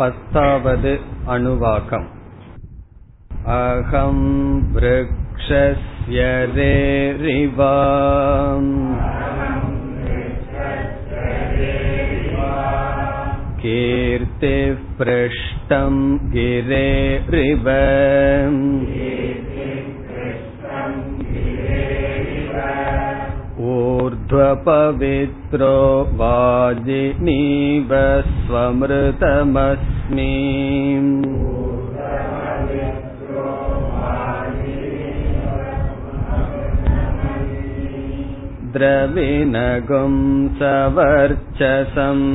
पस्तावद् अनुवाकम् अहं वृक्षस्य रेरिवा कीर्तिः पृष्टं गिरेरिव ऊर्ध्वपवित्रो वाजिनीव स्वमृतमस्मि द्रविणगुं सवर्चसम्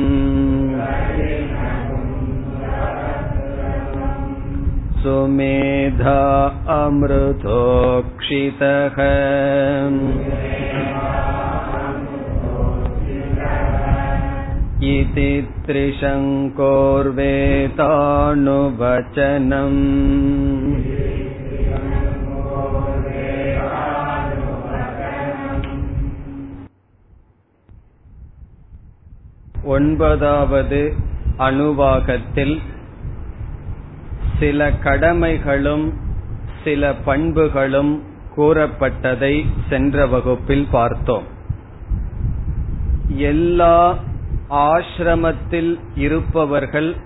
सुमेधा अमृतोक्षितः इति त्रिशङ्कोर्वेतानुवचनम् ஒன்பதாவது அணுவாகத்தில் சில கடமைகளும் சில பண்புகளும் கூறப்பட்டதை சென்ற வகுப்பில் பார்த்தோம் எல்லா ஆசிரமத்தில் இருப்பவர்கள்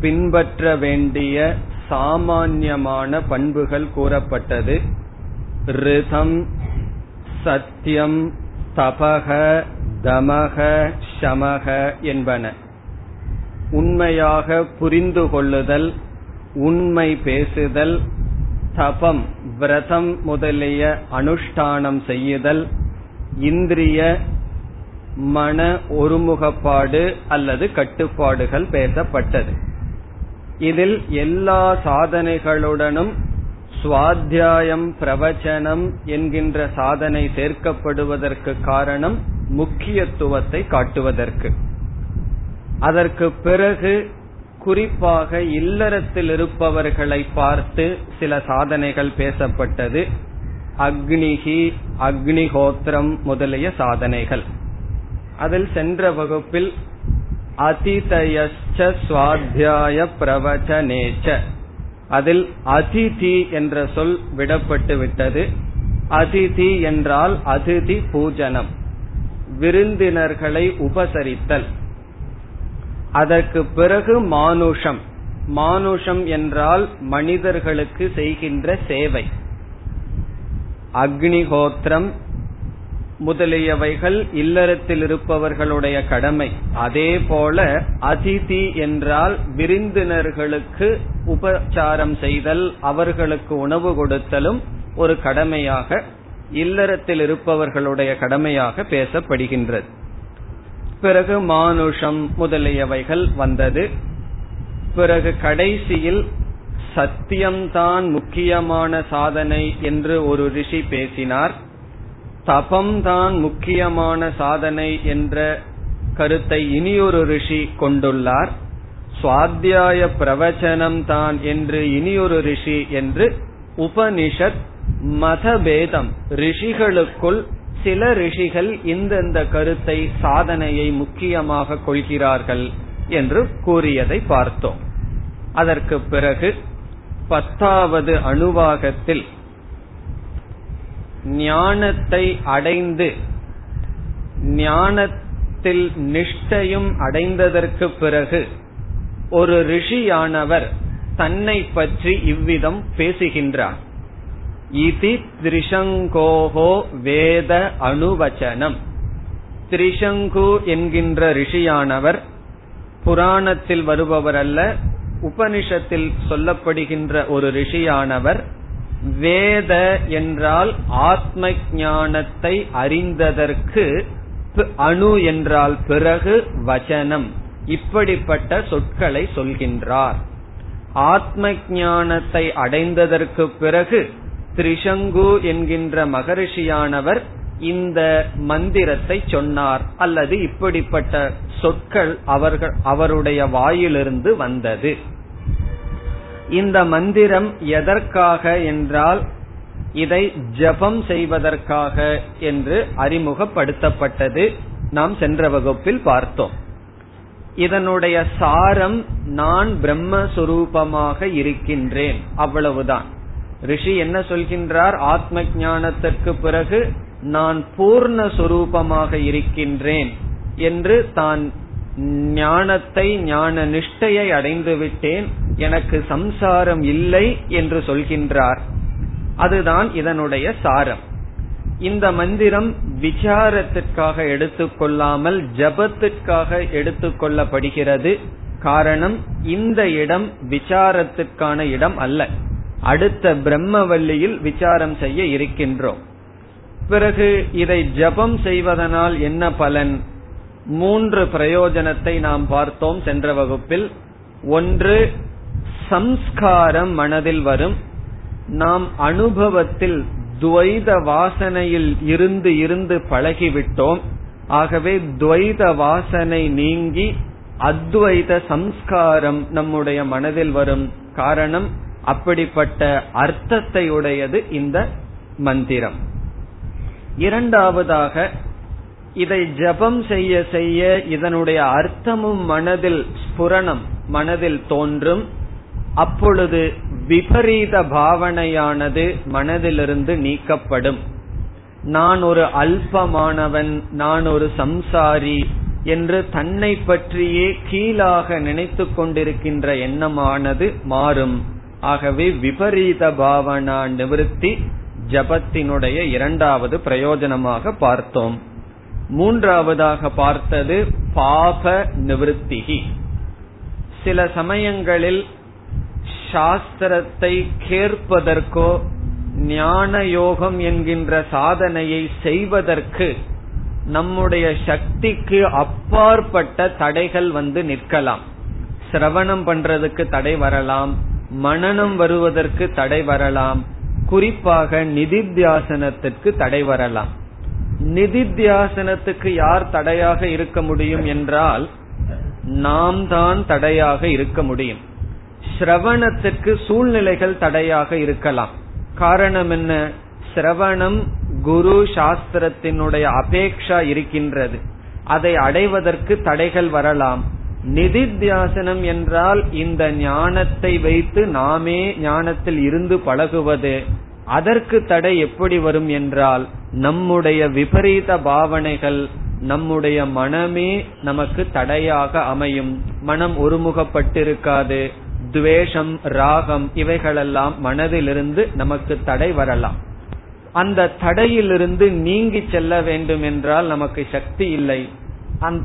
பின்பற்ற வேண்டிய சாமான்யமான பண்புகள் கூறப்பட்டது. ரிதம் சத்தியம் தபக தமக சமக என்பன. உண்மையாக புரிந்து கொள்ளுதல் உண்மை பேசுதல் தபம் விரதம் முதலிய அனுஷ்டானம் செய்யுதல் இந்திரிய மன ஒருமுகப்பாடு அல்லது கட்டுப்பாடுகள் பேசப்பட்டது. இதில் எல்லா சாதனைகளுடனும் சுவாத்தியாயம் பிரவச்சனம் என்கின்ற சாதனை சேர்க்கப்படுவதற்கு காரணம் முக்கியத்துவத்தை காட்டுவதற்கு. அதற்கு பிறகு குறிப்பாக இல்லறத்தில் இருப்பவர்களை பார்த்து சில சாதனைகள் பேசப்பட்டது. அக்னிகி அக்னிஹோத்திரம் முதலிய சாதனைகள். அதில் சென்ற வகுப்பில் அதிதயச்ச சுவாத்தியாய பிரவச்சனேச்ச அதில் அதிதி என்ற சொல் விடப்பட்டு விட்டது. அதிதி என்றால் அதிதி பூஜனம் விருந்தினர்களை உபசரித்தல். அதற்கு பிறகு மானுஷம் மானுஷம் என்றால் மனிதர்களுக்கு செய்கின்ற சேவை. அக்னிஹோத்திரம் முதலியவைகள் இல்லறத்தில் இருப்பவர்களுடைய கடமை. அதே போல அதிதி என்றால் விருந்தினர்களுக்கு உபச்சாரம் செய்தல் அவர்களுக்கு உணவு கொடுத்தலும் ஒரு கடமையாக இல்லறத்தில் இருப்பவர்களுடைய கடமையாக பேசப்படுகின்றது. பிறகு மானுஷம் முதலியவைகள் வந்தது. பிறகு கடைசியில் சத்தியம்தான் முக்கியமான சாதனை என்று ஒரு ரிஷி பேசினார். தபம்தான் முக்கியமான சாதனை என்ற கருத்தை இனியொரு ரிஷி கொண்டுள்ளார். சுவாத்தியாய பிரவச்சனம் தான் என்று இனியொரு ரிஷி என்று உபனிஷத் மதபேதம். ரிஷிகளுக்குள் சில ரிஷிகள் இந்தந்த கருத்தை சாதனையை முக்கியமாக கொள்கிறார்கள் என்று கூறியதை பார்த்தோம். அதற்கு பிறகு பத்தாவது அணுவாகத்தில் ஞானத்தை அடைந்து ஞானத்தில் நிஷ்டையும் அடைந்ததற்கு பிறகு ஒரு ரிஷியானவர் தன்னை பற்றி இவ்விதம் பேசுகின்றார். இதி திரிசங்கோகோ வேத அணுவச்சனம் திரிசங்கு என்கின்ற ரிஷியானவர் புராணத்தில் வருபவர் அல்ல உபனிஷத்தில் சொல்லப்படுகின்ற ஒரு ரிஷியானவர் வேத என்றால் ஆத்ம ஞானத்தை அறிந்ததற்கு அணு என்றால் பிறகு வச்சனம். இப்படிப்பட்ட சொற்களை சொல்கின்றார். ஆத்ம ஞானத்தை அடைந்ததற்கு பிறகு திரிசங்கு என்கின்ற மகரிஷியானவர் இந்த மந்திரத்தை சொன்னார். அல்லது இப்படிப்பட்ட சொற்கள் அவர்கள் அவருடைய வாயிலிருந்து வந்தது. இந்த மந்திரம் எதற்காக என்றால் இதை ஜபம் செய்வதற்காக என்று அறிமுகப்படுத்தப்பட்டது நாம் சென்ற வகுப்பில் பார்த்தோம். இதனுடைய சாரம் நான் பிரம்மஸ்வரூபமாக இருக்கின்றேன் அவ்வளவுதான். ரிஷி என்ன சொல்கின்றார் ஆத்ம ஞானத்திற்கு பிறகு நான் பூர்ண சொரூபமாக இருக்கின்றேன் என்று தான் ஞானத்தை ஞான நிஷ்டையை அடைந்து விட்டேன். எனக்கு சம்சாரம் இல்லை என்று சொல்கின்றார். அதுதான் இதனுடைய சாரம். இந்த மந்திரம் விசாரத்திற்காக எடுத்துக்கொள்ளாமல் ஜபத்திற்காக எடுத்துக்கொள்ளப்படுகிறது காரணம் இந்த இடம் விசாரத்திற்கான இடம் அல்ல. அடுத்த பிரம்மவல்லியில் விசாரம் செய்ய இருக்கின்றோம். பிறகு இதை ஜபம் செய்வதனால் என்ன பலன்? மூன்று பிரயோஜனத்தை நாம் பார்த்தோம் சென்ற வகுப்பில். ஒன்று சம்ஸ்காரம் மனதில் வரும். நாம் அனுபவத்தில் துவைத வாசனையில் இருந்து இருந்து பழகிவிட்டோம். ஆகவே துவைத வாசனை நீங்கி அத்வைத சம்ஸ்காரம் நம்முடைய மனதில் வரும் காரணம் அப்படிப்பட்ட அர்த்தத்தை உடையது இந்த மந்திரம். இரண்டாவதாக இதை ஜபம் செய்ய செய்ய இதனுடைய அர்த்தமும் மனதில் ஸ்புரணம் மனதில் தோன்றும். அப்பொழுது விபரீத பாவனையானது மனதிலிருந்து நீக்கப்படும். நான் ஒரு அல்பமானவன் நான் ஒரு சம்சாரி என்று தன்னை பற்றியே கீழாக நினைத்து கொண்டிருக்கின்ற எண்ணமானது மாறும். ஆகவே விபரீத பாவனா நிவர்த்தி ஜபத்தினுடைய இரண்டாவது பிரயோஜனமாக பார்த்தோம். மூன்றாவதாக பார்த்தது பாப நிவர்த்திகி சில சமயங்களில் சாஸ்திரத்தை கேட்பதற்கோ ஞான யோகம் என்கின்ற சாதனையை செய்வதற்கு நம்முடைய சக்திக்கு அப்பாற்பட்ட தடைகள் வந்து நிற்கலாம். சிரவணம் பண்றதுக்கு தடை வரலாம் மனநம் வருவதற்கு தடை வரலாம் குறிப்பாக நிதித்தியாசனத்திற்கு தடை வரலாம். நிதித்தியாசனத்துக்கு யார் தடையாக இருக்க முடியும் என்றால் நாம் தான் தடையாக இருக்க முடியும். ஸ்ரவணத்துக்கு சூழ்நிலைகள் தடையாக இருக்கலாம். காரணம் என்ன? சிரவணம் குரு சாஸ்திரத்தினுடைய அபேக்ஷா இருக்கின்றது. அதை அடைவதற்கு தடைகள் வரலாம். நிதித்தியாசனம் என்றால் இந்த ஞானத்தை வைத்து நாமே ஞானத்தில் இருந்து பழகுவது. அதற்கு தடை எப்படி வரும் என்றால் நம்முடைய விபரீத பாவனைகள் நம்முடைய மனமே நமக்கு தடையாக அமையும். மனம் ஒருமுகப்பட்டிருக்காது. துவேஷம் ராகம் இவைகளெல்லாம் மனதிலிருந்து நமக்கு தடை வரலாம். அந்த தடையிலிருந்து நீங்கி செல்ல வேண்டும் என்றால் நமக்கு சக்தி இல்லை.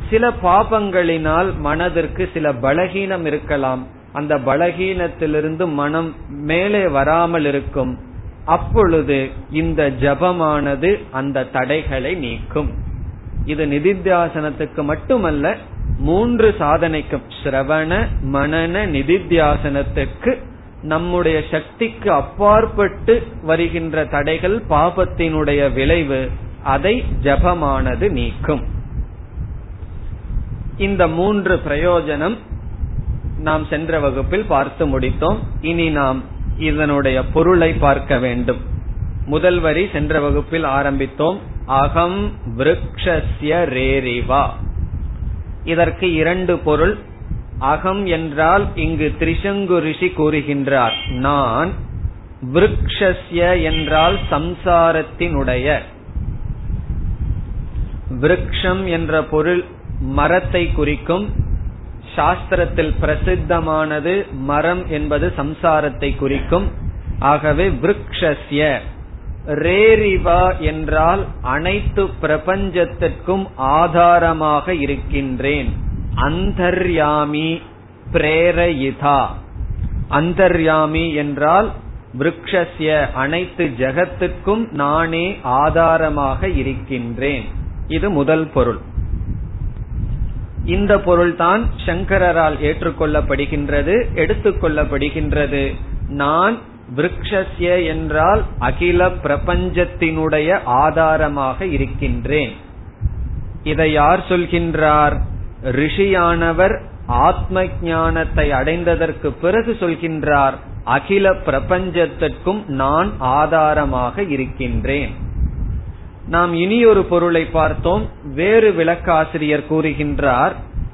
சில பாபங்களினால் மனதிற்கு சில பலகீனம் இருக்கலாம். அந்த பலகீனத்திலிருந்து மனம் மேலே வராமல் இருக்கும். அப்பொழுது இந்த ஜபமானது அந்த தடைகளை நீக்கும். இது நிதித்தியாசனத்துக்கு மட்டுமல்ல மூன்று சாதனைக்கும் சிரவண மனன நிதித்தியாசனத்துக்கு நம்முடைய சக்திக்கு அப்பாற்பட்டு வருகின்ற தடைகள் பாபத்தினுடைய விளைவு அதை ஜபமானது நீக்கும். இந்த மூன்று பிரயோஜனம் நாம் சென்ற வகுப்பில் பார்த்து முடித்தோம். இனி நாம் இதனுடைய பொருளை பார்க்க வேண்டும். முதல் வரி சென்ற வகுப்பில் ஆரம்பித்தோம். அகம் விரக்ஷஸ்ய ரேரிவா. இதற்கு இரண்டு பொருள். அகம் என்றால் இங்கு திரிசங்கு ரிஷி கூறுகின்றார். நான் விரக்ஷஸ்ய என்றால் சம்சாரத்தினுடைய. விரக்ஷம் என்ற பொருள் மரத்தை குறிக்கும். சாஸ்திரத்தில் பிரசித்தமானது மரம் என்பது சம்சாரத்தை குறிக்கும். ஆகவே விரக்ஷஸ்ய. ரேரிவா என்றால் அனைத்து பிரபஞ்சத்திற்கும் ஆதாரமாக இருக்கின்றேன். அந்தர்யாமி பிரேரயிதா. அந்தர்யாமி என்றால் விரக்ஷஸ்ய அனைத்து ஜெகத்துக்கும் நானே ஆதாரமாக இருக்கின்றேன். இது முதல் பொருள். இந்த பொருள்தான் சங்கரால் ஏற்றுக்கொள்ளப்படுகின்றது எடுத்துக்கொள்ளப்படுகின்றது. நான் விரக்ஷஸ்ய என்றால் அகில பிரபஞ்சத்தினுடைய ஆதாரமாக இருக்கின்றேன். இதை யார் சொல்கின்றார்? ரிஷியானவர் ஆத்ம ஞானத்தை அடைந்ததற்கு பிறகு சொல்கின்றார் அகில பிரபஞ்சத்திற்கும் நான் ஆதாரமாக இருக்கின்றேன். நாம் இனி ஒரு பொருளை பார்த்தோம். வேறு விளக்காசிரியர் கூறுகின்றார்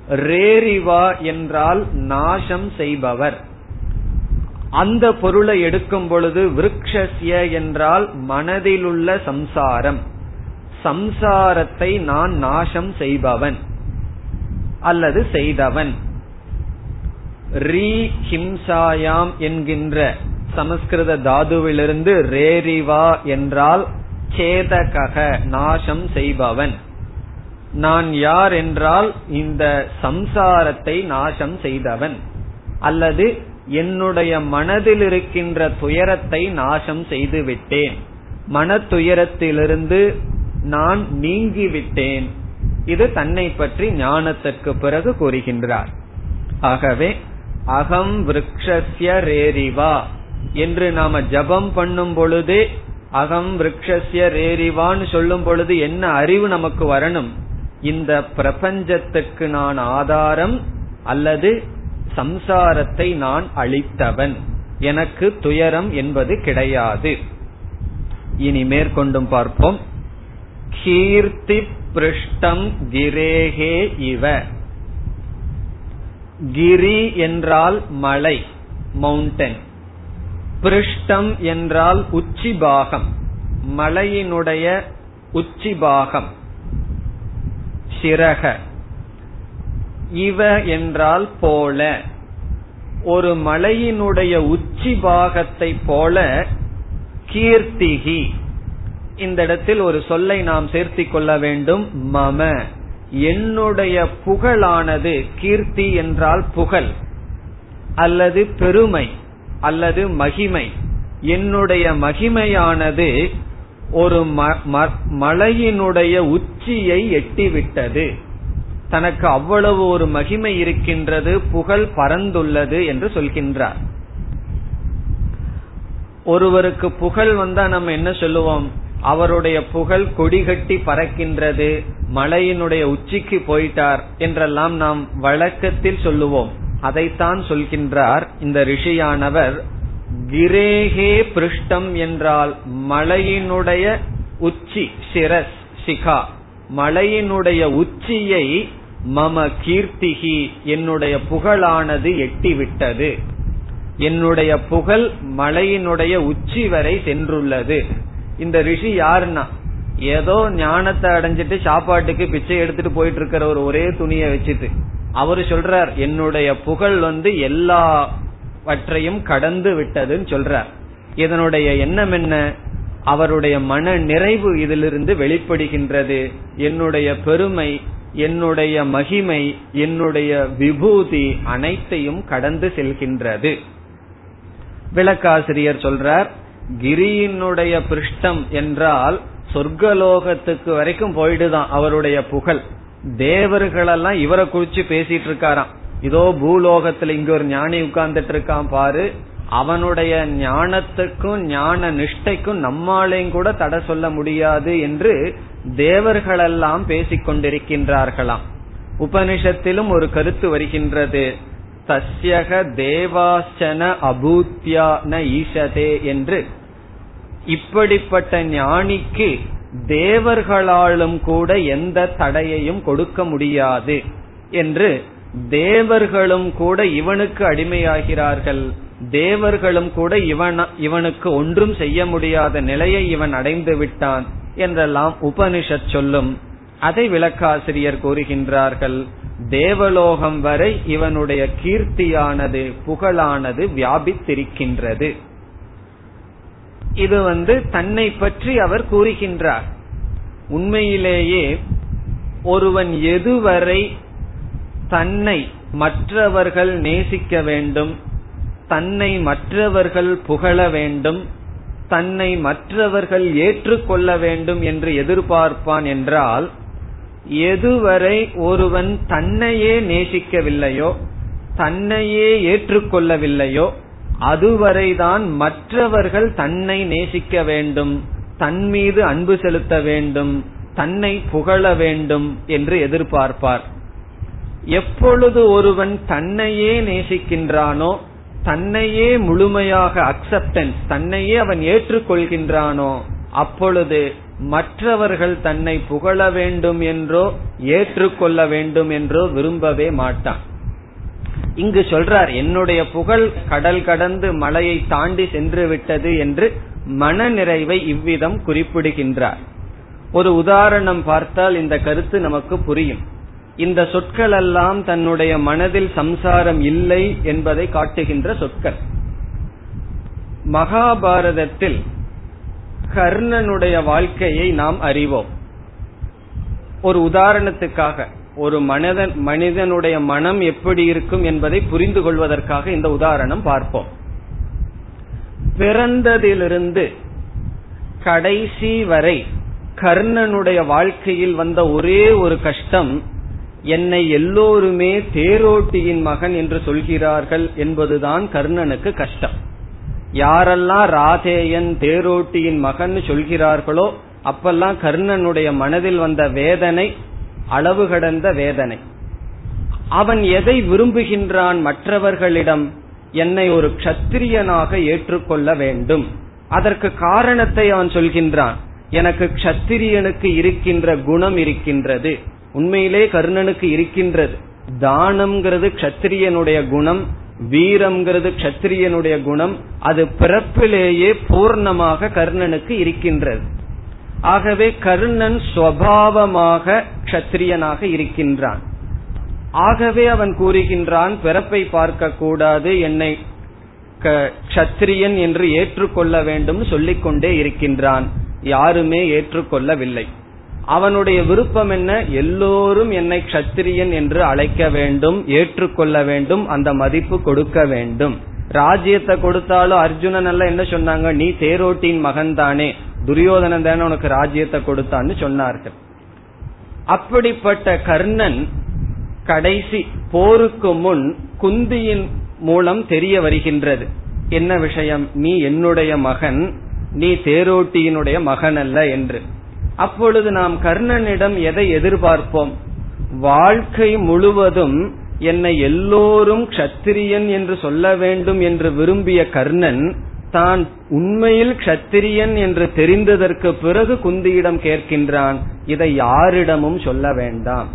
ரேரிவா என்றால் நாசம் செய்பவர். அந்த பொருளை எடுக்கும் பொழுது விருக்ஷஸ்ய என்றால் மனதிலுள்ள சம்சாரம். சம்சாரத்தை நான் நாசம் செய்பவன் அல்லது செய்தவன். ரீ ஹிம்சாயாம் என்கின்ற சமஸ்கிருத தாதுவிலிருந்து ரேரிவா என்றால் சேதகக நாசம் செய்பவன். நான் யார் என்றால் இந்த சம்சாரத்தை நாசம் செய்தவன். அல்லது என்னுடைய மனதில் இருக்கின்ற துயரத்தை நாசம் செய்து விட்டேன். மன துயரத்திலிருந்து நான் நீங்கிவிட்டேன் இது தன்னை பற்றி ஞானத்திற்கு பிறகு கூறுகின்றார். ஆகவே அகம் விரக்ஷஸ்ய ரேரிவா என்று நாம ஜபம் பண்ணும் பொழுதே அகம் விரக்ஷஸ்ய ரேரிவான்னு சொல்லும் பொழுது என்ன அறிவு நமக்கு வரணும்? இந்த பிரபஞ்சத்துக்கு நான் ஆதாரம் அல்லது சம்சாரத்தை நான் அளித்தவன் எனக்கு துயரம் என்பது கிடையாது. இனி மேற்கொண்டும் பார்ப்போம். கீர்த்தி பிருஷ்டம் கிரேகே இவ. கிரி என்றால் மலை மவுண்டன் பிருஷ்டம் என்றால் உச்சி பாகம் மலையினுடைய உச்சி பாகம் சிறக. இவ என்றால் போல. ஒரு மலையினுடைய உச்சி பாகத்தை போல கீர்த்திகி. இந்த இடத்தில் ஒரு சொல்லை நாம் சேர்த்திக் கொள்ள வேண்டும். மம. என்னுடைய புகழானது கீர்த்தி என்றால் புகழ் அல்லது பெருமை. அல்லது மகிமை. என்னுடைய மகிமையானது ஒரு மலையினுடைய உச்சியை எட்டிவிட்டது. தனக்கு அவ்வளவு ஒரு மகிமை இருக்கின்றது புகழ் பறந்துள்ளது என்று சொல்கின்றார். ஒருவருக்கு புகழ் வந்தா நம்ம என்ன சொல்லுவோம்? அவருடைய புகழ் கொடிகட்டி பறக்கின்றது மலையினுடைய உச்சிக்கு போயிட்டார் என்றெல்லாம் நாம் வழக்கத்தில் சொல்லுவோம். அதைத்தான் சொல்கின்றார் இந்த ரிஷியானவர் கிரேகே பிருஷ்டம் என்றால் மலையினுடைய உச்சி சிரஸ் சிகா. மலையினுடைய உச்சியை மம கீர்த்திகி என்னுடைய புகழானது எட்டிவிட்டது. என்னுடைய புகழ் மலையினுடைய உச்சி வரை சென்றுள்ளது. இந்த ரிஷி யாருன்னா? ஏதோ ஞானத்தை அடைஞ்சிட்டு சாப்பாட்டுக்கு பிச்சை எடுத்துட்டு போயிட்டு இருக்கிற ஒரு ஒரே துணியை வச்சுட்டு அவரு சொல்றார் என்னுடைய புகழ் வந்து எல்லாவற்றையும் கடந்து விட்டதுன்னு சொல்றார். இதனுடைய எண்ணம் என்ன? அவருடைய மன நிறைவு இதிலிருந்து வெளிப்படுகின்றது. என்னுடைய பெருமை என்னுடைய மகிமை என்னுடைய விபூதி அனைத்தையும் கடந்து செல்கின்றது. விளக்காசிரியர் சொல்றார் கிரியினுடைய பிருஷ்டம் என்றால் சொர்க்கலோகத்துக்கு வரைக்கும் போயிடுதான் அவருடைய புகழ். தேவர்களெல்லாம் இவரை குறிச்சு பேசிட்டு இருக்காராம் இதோ பூலோகத்துல இங்க ஒரு ஞானி உட்கார்ந்துட்டு இருக்கான் பாரு. அவனுடைய ஞானத்துக்கும் ஞான நிஷ்டைக்கும் நம்மாலையும் கூட தடை சொல்ல முடியாது என்று தேவர்களெல்லாம் பேசிக்கொண்டிருக்கின்றார்களாம். உபனிஷத்திலும் ஒரு கருத்து வருகின்றது. தஸ்யக தேவாசன அபூத்யா ந ஈசதே என்று. இப்படிப்பட்ட ஞானிக்கு தேவர்களாலும் கூட எந்த தடையையும் கொடுக்க முடியாது என்று தேவர்களும் கூட இவனுக்கு அடிமையாகிறார்கள். தேவர்களும் கூட இவன் இவனுக்கு ஒன்றும் செய்ய முடியாத நிலையை இவன் அடைந்து விட்டான் என்றெல்லாம் உபனிஷத் சொல்லும். அதை விளக்காசிரியர் கூறுகின்றார்கள். தேவலோகம் வரை இவனுடைய கீர்த்தியானது புகழானது வியாபித்திருக்கின்றது. இது வந்து தன்னை பற்றி அவர் கூறுகின்றார். உண்மையிலேயே ஒருவன் எதுவரை தன்னை மற்றவர்கள் நேசிக்க வேண்டும் தன்னை மற்றவர்கள் புகழ வேண்டும் தன்னை மற்றவர்கள் ஏற்றுக்கொள்ள வேண்டும் என்று எதிர்பார்ப்பான் என்றால் எதுவரை ஒருவன் தன்னையே நேசிக்கவில்லையோ தன்னையே ஏற்றுக்கொள்ளவில்லையோ அதுவரைதான் மற்றவர்கள் தன்னை நேசிக்க வேண்டும் தன் மீது அன்பு செலுத்த வேண்டும் தன்னை புகழ வேண்டும் என்று எதிர்பார்ப்பார். எப்பொழுது ஒருவன் தன்னையே நேசிக்கின்றானோ தன்னையே முழுமையாக அக்செப்டன்ஸ் தன்னையே அவன் ஏற்றுக்கொள்கின்றானோ அப்பொழுது மற்றவர்கள் தன்னை புகழ வேண்டும் என்றோ ஏற்றுக்கொள்ள வேண்டும் என்றோ விரும்பவே மாட்டான். இங்கு சொல்றார் என்னுடைய புகழ் கடல் கடந்து மலையை தாண்டி சென்று விட்டது என்று மன நிறைவை இவ்விதம் குறிப்பிடுகின்றார். ஒரு உதாரணம் பார்த்தால் இந்த கருத்து நமக்கு புரியும். இந்த சொற்கள் எல்லாம் தன்னுடைய மனதில் சம்சாரம் இல்லை என்பதை காட்டுகின்ற சொற்கள். மகாபாரதத்தில் கர்ணனுடைய வாழ்க்கையை நாம் அறிவோம். ஒரு உதாரணத்துக்காக ஒரு மனிதன் மனிதனுடைய மனம் எப்படி இருக்கும் என்பதை புரிந்து கொள்வதற்காக இந்த உதாரணம் பார்ப்போம். பிறந்ததிலிருந்து கடைசி வரை கர்ணனுடைய வாழ்க்கையில் வந்த ஒரே ஒரு கஷ்டம் என்னை எல்லோருமே தேரோட்டியின் மகன் என்று சொல்கிறார்கள் என்பதுதான் கர்ணனுக்கு கஷ்டம். யாரெல்லாம் ராதேயன் தேரோட்டியின் மகன் சொல்கிறார்களோ அப்பெல்லாம் கர்ணனுடைய மனதில் வந்த வேதனை அளவு கடந்த வேதனை. அவன் எதை விரும்புகின்றான் மற்றவர்களிடம் என்னை ஒரு க்ஷத்திரியனாக ஏற்றுக்கொள்ள வேண்டும். அதற்கு காரணத்தை அவன் சொல்கின்றான். எனக்கு க்ஷத்திரியனுக்கு இருக்கின்ற குணம் இருக்கின்றது. உண்மையிலே கர்ணனுக்கு இருக்கின்றது. தானம்ங்கிறது க்ஷத்திரியனுடைய குணம் வீரம்ங்கிறது க்ஷத்திரியனுடைய குணம் அது பிறப்பிலேயே பூர்ணமாக கர்ணனுக்கு இருக்கின்றது. ஆகவே கர்ணன் சுவாவமாக க்ஷத்திரியனாக இருக்கின்றான். ஆகவே அவன் கூறுகின்றான் பிறப்பை பார்க்க கூடாது என்னை க்ஷத்திரியன் என்று ஏற்றுக்கொள்ள வேண்டும் சொல்லிக்கொண்டே இருக்கின்றான். யாருமே ஏற்றுக்கொள்ளவில்லை. அவனுடைய விருப்பம் என்ன? எல்லோரும் என்னை க்ஷத்திரியன் என்று அழைக்க வேண்டும் ஏற்றுக்கொள்ள வேண்டும் அந்த மதிப்பு கொடுக்க வேண்டும். ராஜ்யத்தை கொடுத்தாலும் அர்ஜுனன் எல்லாம் என்ன சொன்னாங்க? நீ தேரோட்டின் மகன் தானே துரியோதனன் தானே உனக்கு ராஜ்யத்தை கொடுத்தான்னு சொன்னார்கள். அப்படிப்பட்ட கர்ணன் கடைசி போருக்கு முன் குந்தியின் மூலம் தெரிய வருகின்றது. என்ன விஷயம்? நீ என்னுடைய மகன் நீ தேரோட்டியினுடைய மகன் அல்ல என்று. அப்பொழுது நாம் கர்ணனிடம் எதை எதிர்பார்ப்போம்? வாழ்க்கை முழுவதும் என்னை எல்லோரும் க்ஷத்திரியன் என்று சொல்ல வேண்டும் என்று விரும்பிய கர்ணன் தான் உண்மையில் க்ஷத்திரியன் என்று தெரிந்ததற்கு பிறகு குந்தியிடம் கேட்கின்றான் இதை யாரிடமும் சொல்ல வேண்டாம்.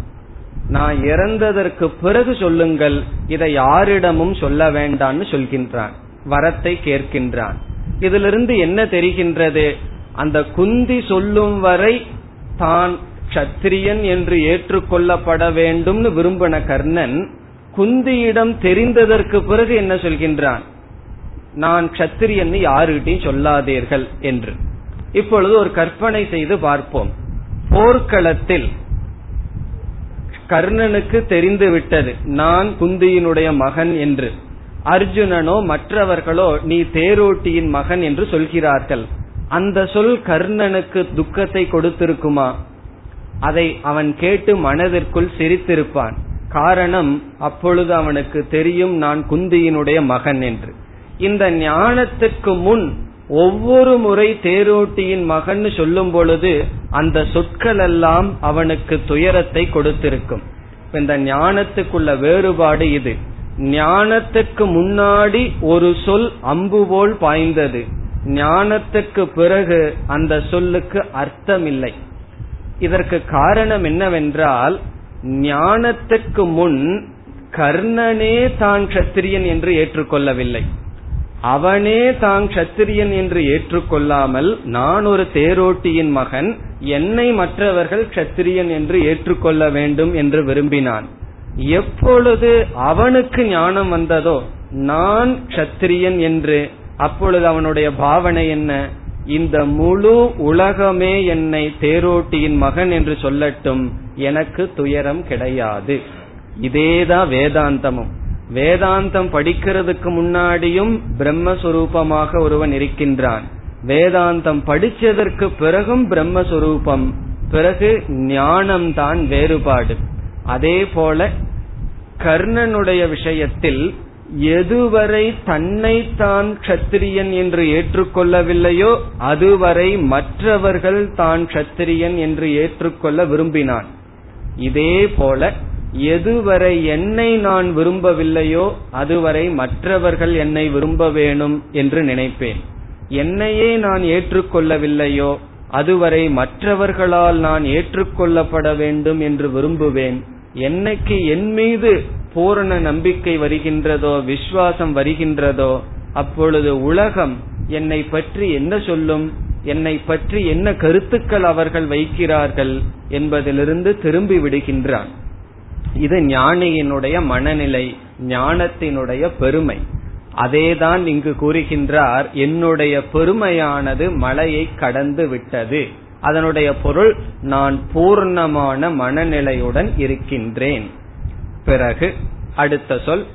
நான் இறந்ததற்கு பிறகு சொல்லுங்கள் இதை யாரிடமும் சொல்ல வேண்டாம்னு சொல்கின்றான். வரத்தை கேட்கின்றான். இதிலிருந்து என்ன தெரிகின்றது? அந்த குந்தி சொல்லும் வரை தான் கத்திரியன் என்று ஏற்றுக்கொள்ளப்பட வேண்டும்னு விரும்பின கர்ணன் குந்தியிடம் தெரிந்ததற்கு பிறகு என்ன சொல்கின்றான்? நான் கத்திரியன் யாருகிட்டையும் சொல்லாதீர்கள் என்று. இப்பொழுது ஒரு கற்பனை செய்து பார்ப்போம். போர்க்களத்தில் கர்ணனுக்கு தெரிந்து விட்டது நான் குந்தியினுடைய மகன் என்று. அர்ஜுனனோ மற்றவர்களோ நீ தேரோட்டியின் மகன் என்று சொல்கிறார்கள். அந்த சொல் கர்ணனுக்கு துக்கத்தை கொடுத்திருக்குமா? அதை அவன் கேட்டு மனதிற்குள் சிரித்திருப்பான். காரணம் அப்பொழுது அவனுக்கு தெரியும் நான் குந்தியினுடைய மகன் என்று. இந்த ஞானத்துக்கு முன் ஒவ்வொரு முறை தேரோட்டியின் மகன் சொல்லும் பொழுது அந்த சொற்கள் எல்லாம் அவனுக்கு துயரத்தை கொடுத்திருக்கும். இந்த ஞானத்துக்குள்ள வேறுபாடு இது. ஞானத்துக்கு முன்னாடி ஒரு சொல் அம்பு போல் பாய்ந்தது. ஞானத்துக்கு பிறகு அந்த சொல்லுக்கு அர்த்தம் இல்லை இதற்கு காரணம் என்னவென்றால் ஞானத்துக்கு முன் கர்ணனே தான் கத்திரியன் என்று ஏற்றுக்கொள்ளவில்லை. அவனே தான் கத்திரியன் என்று ஏற்றுக்கொள்ளாமல் நான் ஒரு தேரோட்டியின் மகன் என்னை மற்றவர்கள் கத்திரியன் என்று ஏற்றுக்கொள்ள வேண்டும் என்று விரும்பினான். எப்பொழுது அவனுக்கு ஞானம் வந்ததோ நான் கத்திரியன் என்று அப்பொழுது அவனுடைய பாவனை என்ன? இந்த முழு உலகமே என்னை தேரோட்டியின் மகன் என்று சொல்லட்டும் எனக்கு துயரம் கிடையாது. இதேதான் வேதாந்தமும். வேதாந்தம் படிக்கிறதுக்கு முன்னாடியும் பிரம்மஸ்வரூபமாக ஒருவன் இருக்கின்றான். வேதாந்தம் படிச்சதற்கு பிறகும் பிரம்மஸ்வரூபம். பிறகு ஞானம்தான் வேறுபாடு. அதே போல கர்ணனுடைய விஷயத்தில் எதுவரை தன்னை தான் கத்திரியன் என்று ஏற்றுக்கொள்ளவில்லையோ அதுவரை மற்றவர்கள் தான் கத்திரியன் என்று ஏற்றுக்கொள்ள விரும்பினான். இதே போல எதுவரை என்னை நான் விரும்பவில்லையோ அதுவரை மற்றவர்கள் என்னை விரும்ப வேணும் என்று நினைப்பேன். என்னையே நான் ஏற்றுக்கொள்ளவில்லையோ அதுவரை மற்றவர்களால் நான் ஏற்றுக்கொள்ளப்பட வேண்டும் என்று விரும்புவேன். என்னைக்கு என் மீது பூரண நம்பிக்கை வருகின்றதோ விசுவாசம் வருகின்றதோ அப்பொழுது உலகம் என்னை பற்றி என்ன சொல்லும் என்னை பற்றி என்ன கருத்துக்கள் அவர்கள் வைக்கிறார்கள் என்பதிலிருந்து திரும்பி விடுகின்றான். இது ஞானியினுடைய மனநிலை ஞானத்தினுடைய பெருமை. அதேதான் இங்கு கூறுகின்றார் என்னுடைய பெருமையானது மலையை கடந்து விட்டது. அதனுடைய பொருள் நான் பூர்ணமான மனநிலையுடன் இருக்கின்றேன். பிறகு அடுத்த சொல்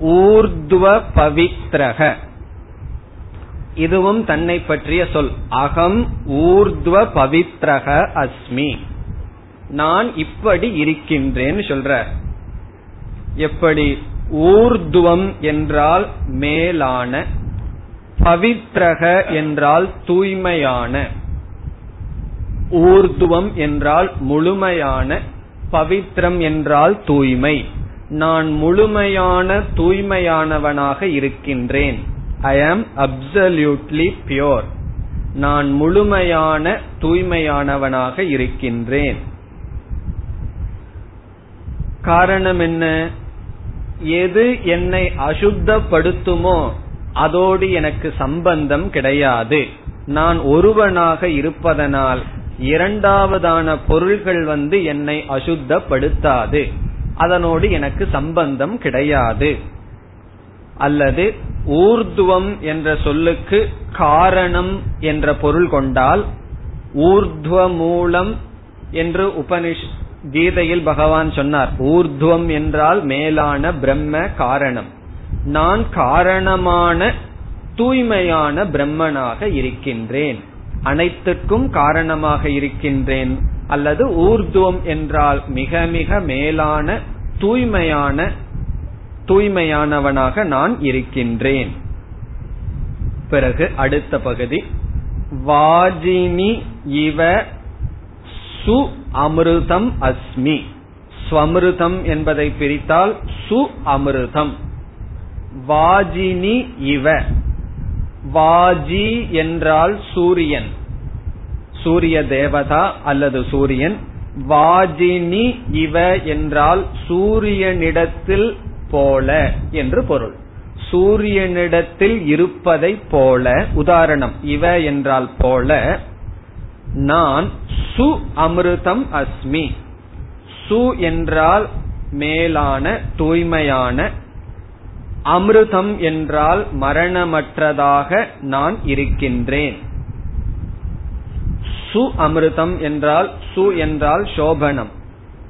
ஊர்துவ பவித்ரக. இதுவும் தன்னை பற்றிய சொல். அகம் ஊர்துவ பவித்ரக அஸ்மி. நான் இப்படி இருக்கின்றேன்னு சொல்ற. எப்படி? ஊர்துவம் என்றால் மேலான பவித்ரக என்றால் தூய்மையான ஊர்துவம் என்றால் முழுமையான பவித்ரம் என்றால் தூய்மை. நான் முழுமையான தூய்மையானவனாக இருக்கின்றேன். ஐ ஆம் அப்சல்யூட்லி பியோர் நான் முழுமையான தூய்மையானவனாக இருக்கின்றேன். காரணம் என்ன எது என்னை அசுத்தப்படுத்துமோ அதோடு எனக்கு சம்பந்தம் கிடையாது. நான் ஒருவனாக இருப்பதனால் இரண்டாவதான பொருள்கள் வந்து என்னை அசுத்தப்படுத்தாது. அதனோடு எனக்கு சம்பந்தம் கிடையாது. அல்லது ஊர்துவம் என்ற சொல்லுக்கு காரணம் என்ற பொருள் கொண்டால் ஊர்துவ மூலம் என்று உபனிஷ் கீதையில் பகவான் சொன்னார் ஊர்துவம் என்றால் மேலான பிரம்ம காரணம். நான் காரணமான தூய்மையான பிரம்மனாக இருக்கின்றேன். அனைத்துக்கும் காரணமாக இருக்கின்றேன். அல்லது ஊர்துவம் என்றால் மிக மிக மேலான தூய்மையான தூய்மையானவனாக நான் இருக்கின்றேன். பிறகு அடுத்த பகுதி வாஜினி இவ சு அமிர்தம் அஸ்மி. ஸ்வமிருதம் என்பதை பிரித்தால் சு அமிர்தம். வாஜினி இவ. வாஜி என்றால் சூரியன். சூரிய தேவதா அல்லது சூரியன். வாஜினி இவ என்றால் சூரியனிடத்தில் போல என்று பொருள். சூரியனிடத்தில் இருப்பதை போல உதாரணம் இவ என்றால் போல நான் சு அமிர்தம் அஸ்மி. சு என்றால் மேலான தூய்மையான. அமிர்தம் என்றால் மரணமற்றதாக நான் இருக்கின்றேன். சு அமிர்தம் என்றால் சு என்றால் சோபனம்.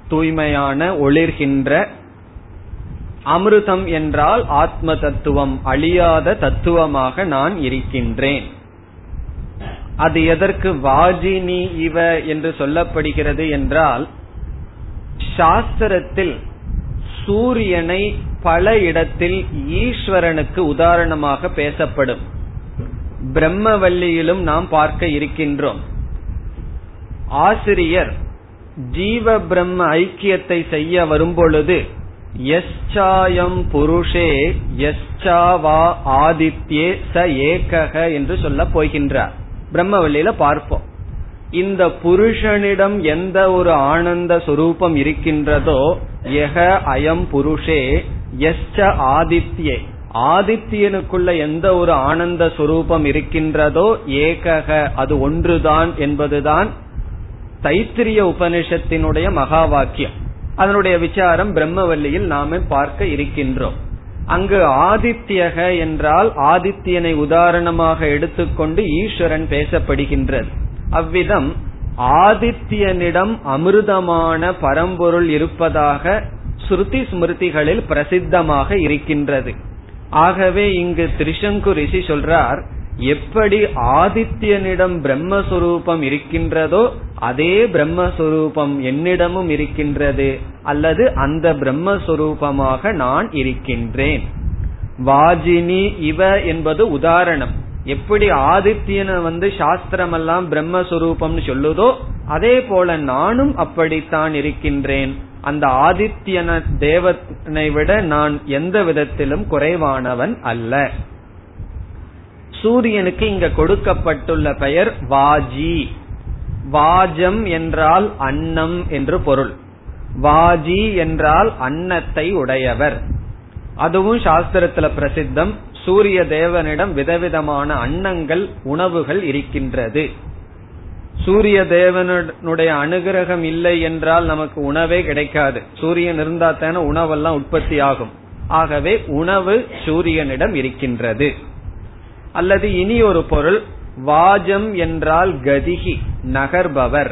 தூய்மையான ஒளிர்கின்ற. அமிர்தம் என்றால் ஆத்ம தத்துவம் அழியாத தத்துவமாக நான் இருக்கின்றேன். அது எதற்கு வாஜினி இவ என்று சொல்லப்படுகிறது என்றால் சாஸ்திரத்தில் சூரியனை பல இடத்தில் ஈஸ்வரனுக்கு உதாரணமாக பேசப்படும். பிரம்மவல்லியிலும் நாம் பார்க்க இருக்கின்றோம். ஆசிரியர் ஜீவ பிரம்ம ஐக்கியத்தை செய்ய வரும்பொழுது எஸ்சாயம் புருஷே எஸ்சாவா ஆதித்யே ச ஏகக என்று சொல்ல போகின்றார். பிரம்மவல்லியில பார்ப்போம். இந்த புருஷனிடம் எந்த ஒரு ஆனந்த சுரூபம் இருக்கின்றதோ எக அயம் புருஷே எஸ்ட ஆதித்யே. ஆதித்யனுக்குள்ள எந்த ஒரு ஆனந்த சுரூபம் இருக்கின்றதோ ஏகக அது ஒன்றுதான் என்பதுதான் தைத்திரிய உபனிஷத்தினுடைய மகா வாக்கியம். அதனுடைய விசாரம் பிரம்மவல்லியில் நாம பார்க்க இருக்கின்றோம். அங்கு ஆதித்யக என்றால் ஆதித்யனை உதாரணமாக எடுத்துக்கொண்டு ஈஸ்வரன் பேசப்படுகின்றது. அவ்விதம் ஆதித்யனிடம் அமிர்தமான பரம்பொருள் இருப்பதாக ஸ்ருதி ஸ்மிருதிகளில் பிரசித்தமாக இருக்கின்றது. ஆகவே இங்கு திரிசங்கு ரிஷி சொல்றார் எப்படி ஆதித்யனிடம் பிரம்மஸ்வரூபம் இருக்கின்றதோ அதே பிரம்மஸ்வரூபம் என்னிடமும் இருக்கின்றது அல்லது அந்த பிரம்மஸ்வரூபமாக நான் இருக்கின்றேன். வாஜினி இவ என்பது உதாரணம். எப்படி ஆதித்யனை வந்து சாஸ்திரம் எல்லாம் பிரம்மஸ்வரூபம்னு சொல்லுதோ அதே போல நானும் அப்படித்தான் இருக்கின்றேன். அந்த ஆதித்யன தேவனை விட நான் எந்த விதத்திலும் குறைவானவன் அல்ல. சூரியனுக்கு இங்க கொடுக்கப்பட்டுள்ள பெயர் வாஜி. வாஜம் என்றால் அன்னம் என்று பொருள். வாஜி என்றால் அன்னத்தை உடையவர். அதுவும் சாஸ்திரத்துல பிரசித்தம். சூரிய தேவனிடம் விதவிதமான அன்னங்கள் உணவுகள் இருக்கின்றது. சூரிய தேவனுடைய அனுகிரகம் இல்லை என்றால் நமக்கு உணவே கிடைக்காது. சூரியன் இருந்தா தானே உணவெல்லாம் உற்பத்தி ஆகும் ஆகவே உணவு சூரியனிடம் இருக்கின்றது. அல்லது இனி ஒரு பொருள் வாஜம் என்றால் கதிகி நகர்பவர்.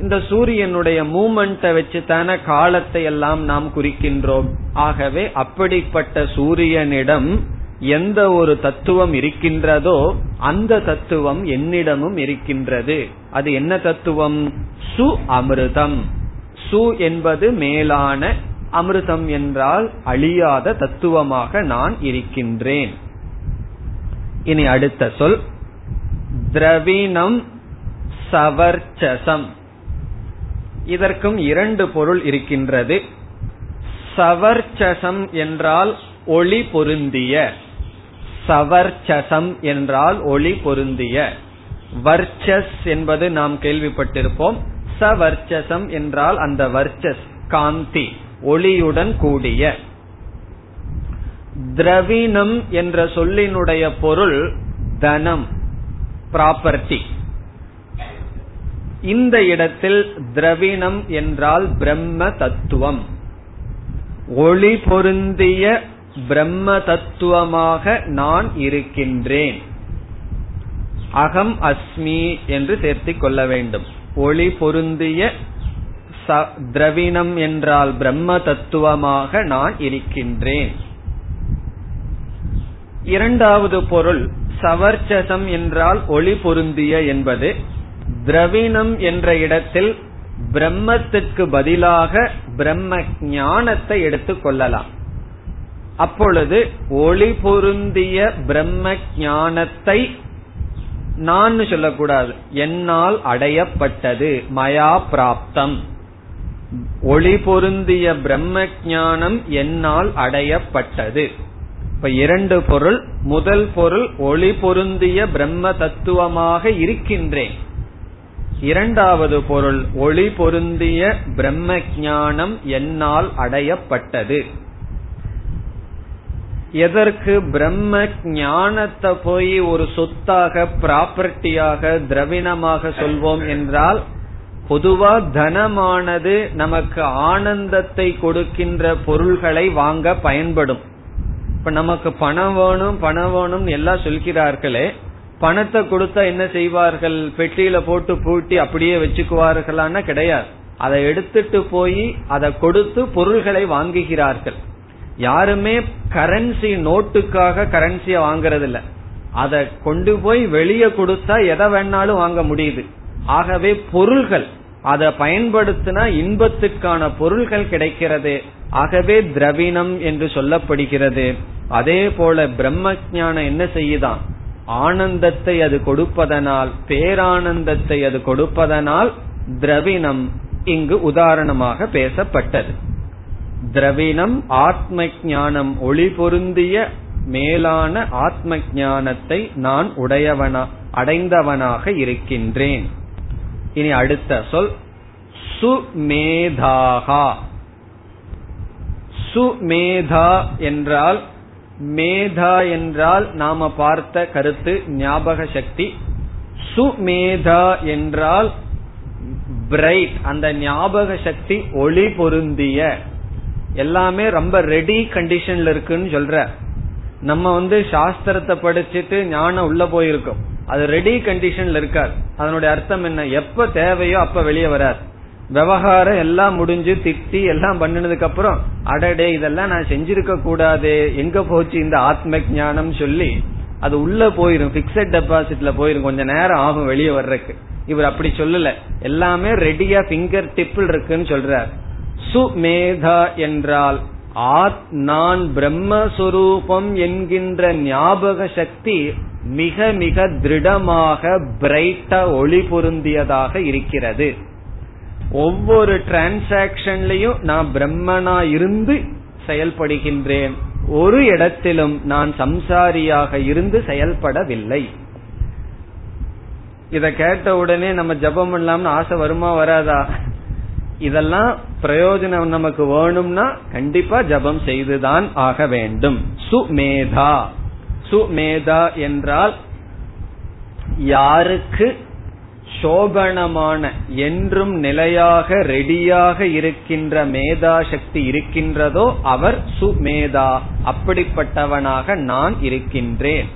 இந்த சூரியனுடைய மூமெண்ட்டை வச்சு தானே காலத்தை எல்லாம் நாம் குறிக்கின்றோம். ஆகவே அப்படிப்பட்ட சூரியனிடம் எந்த ஒரு தத்துவம் இருக்கின்றதோ அந்த தத்துவம் என்னிடமும் இருக்கின்றது. அது என்ன தத்துவம்? சு அமிர்தம். சு என்பது மேலான அமிர்தம் என்றால் அழியாத தத்துவமாக நான் இருக்கின்றேன். இனி அடுத்த சொல். திரவினம் சவர்ச்சசம். இதற்கும் இரண்டு பொருள் இருக்கின்றது. சவர்ச்சசம் என்றால் ஒளி பொருந்திய. சவர்ச்சசம் என்றால் ஒளி பொருந்திய. வர்ச்சஸ் என்பது நாம் கேள்விப்பட்டிருப்போம். சவர்ச்சசம் என்றால் அந்த வர்ச்சஸ் காந்தி ஒளியுடன் கூடிய. திரவினம் என்ற சொல்லினுடைய பொருள் தனம் ப்ராப்பர்ட்டி இந்த இடத்தில் திரவினம் என்றால் பிரம்ம தத்துவம். ஒளி பொருந்திய பிரம்ம தத்துவமாக நான் இருக்கின்றேன். அகம் அஸ்மி என்று சேர்த்திக் கொள்ள வேண்டும். ஒளி பொருந்திய திரவினம் என்றால் பிரம்ம தத்துவமாக நான் இருக்கின்றேன். இரண்டாவது பொருள் சவர்ச்சசம் என்றால் ஒளி பொருந்திய என்பது. திரவினம் என்ற இடத்தில் பிரம்மத்திற்கு பதிலாக பிரம்ம ஞானத்தை எடுத்துக் கொள்ளலாம். அப்பொழுது ஒளி பொருந்திய பிரம்ம ஞானத்தை நான் சொல்லக்கூடாது. என்னால் அடையப்பட்டது மயா பிராப்தம். ஒளி பொருந்திய பிரம்ம ஞானம் என்னால் அடையப்பட்டது. இப்ப இரண்டு பொருள் முதல் பொருள் ஒளி பொருந்திய பிரம்ம தத்துவமாக இருக்கின்றேன். இரண்டாவது பொருள் ஒளி பொருந்திய பிரம்ம ஞானம் என்னால் அடையப்பட்டது. எதற்கு? பிரம்ம ஞானத்தை போய் ஒரு சொத்தாக ப்ராப்பர்ட்டியாக திரவிணமாக சொல்வோம் என்றால் பொதுவா தனமானது நமக்கு ஆனந்தத்தை கொடுக்கின்ற பொருள்களை வாங்க பயன்படும். இப்ப நமக்கு பணம் வேணும் பணம் வேணும் எல்லாம் சொல்கிறார்களே பணத்தை கொடுத்தா என்ன செய்வார்கள்? பெட்டியில போட்டு பூட்டி அப்படியே வச்சுக்குவார்களான்னா கிடையாது. அதை எடுத்துட்டு போய் அதை கொடுத்து பொருள்களை வாங்குகிறார்கள். யாருமே கரன்சி நோட்டுக்காக கரன்சிய வாங்கறது இல்ல அதை கொண்டு போய் வெளியே கொடுத்தா எதை வேணாலும் வாங்க முடியுது. ஆகவே பொருள்கள் அதை பயன்படுத்தினா இன்பத்துக்கான பொருள்கள் கிடைக்கிறது. ஆகவே திரவினம் என்று சொல்லப்படுகிறது. அதே போல பிரம்ம ஜானம் என்ன செய்யுதான்? ஆனந்தத்தை அது கொடுப்பதனால் பேரானந்தத்தை அது கொடுப்பதனால் திரவினம் இங்கு உதாரணமாக பேசப்பட்டது. திரவினம் ஆத்ம ஞானம் ஒளி பொருந்திய மேலான ஆத்ம ஞானத்தை நான் உடையவனா அடைந்தவனாக இருக்கின்றேன். இனி அடுத்த சொல் சுமேதாகா. சுமேதா என்றால் மேதா என்றால் நாம பார்த்த கருத்து ஞாபக சக்தி. சுமேதா என்றால் பிரைட் அந்த ஞாபக சக்தி ஒளி பொருந்திய. எல்லாமே ரொம்ப ரெடி கண்டிஷன்ல இருக்குன்னு சொல்ற. நம்ம வந்து சாஸ்திரத்தை படிச்சுட்டு ஞானம் உள்ள போயிருக்கோம். அது ரெடி கண்டிஷன்ல இருக்காது. அதனுடைய அர்த்தம் என்ன? எப்ப தேவையோ அப்ப வெளியே வராது. விவகாரம் எல்லாம் முடிஞ்சு திட்டி எல்லாம் பண்ணினதுக்கு அப்புறம் அடடே இதெல்லாம் நான் செஞ்சிருக்க கூடாது எங்க போச்சு இந்த ஆத்ம ஞானம் சொல்லி அது உள்ள போயிரும் பிக்சட் டெபாசிட்ல போயிரும் கொஞ்ச நேரம் ஆகும் வெளியே வர்றதுக்கு. இவர் அப்படி சொல்லல. எல்லாமே ரெடியா பிங்கர் டிப்பில் இருக்குன்னு சொல்றார். சுமேதா என்றால் ஆத் நான் பிரம்மஸ்வரூபம் என்கின்ற ஞாபக சக்தி மிக மிக திருடமாக பிரைட்டா ஒளி பொருந்தியதாக இருக்கிறது. ஒவ்வொரு டிரான்சாக்சன்லயும் நான் பிரம்மனா இருந்து செயல்படுகின்றேன். ஒரு இடத்திலும் நான் சம்சாரியாக இருந்து செயல்படவில்லை. இத கேட்ட உடனே நம்ம ஜபம் பண்ணலாம்னு ஆசை வருமா வராதா? இதெல்லாம் பிரயோஜனம் நமக்கு வேணும்னா கண்டிப்பா ஜபம் செய்துதான் ஆக வேண்டும். சுமேதா. சுமேதா என்றால் யாருக்கு சோபனமான என்றும் நிலையாக ரெடியாக இருக்கின்ற மேதா சக்தி இருக்கின்றதோ அவர் சுமேதா அப்படிப்பட்டவனாக நான் இருக்கின்றேன்.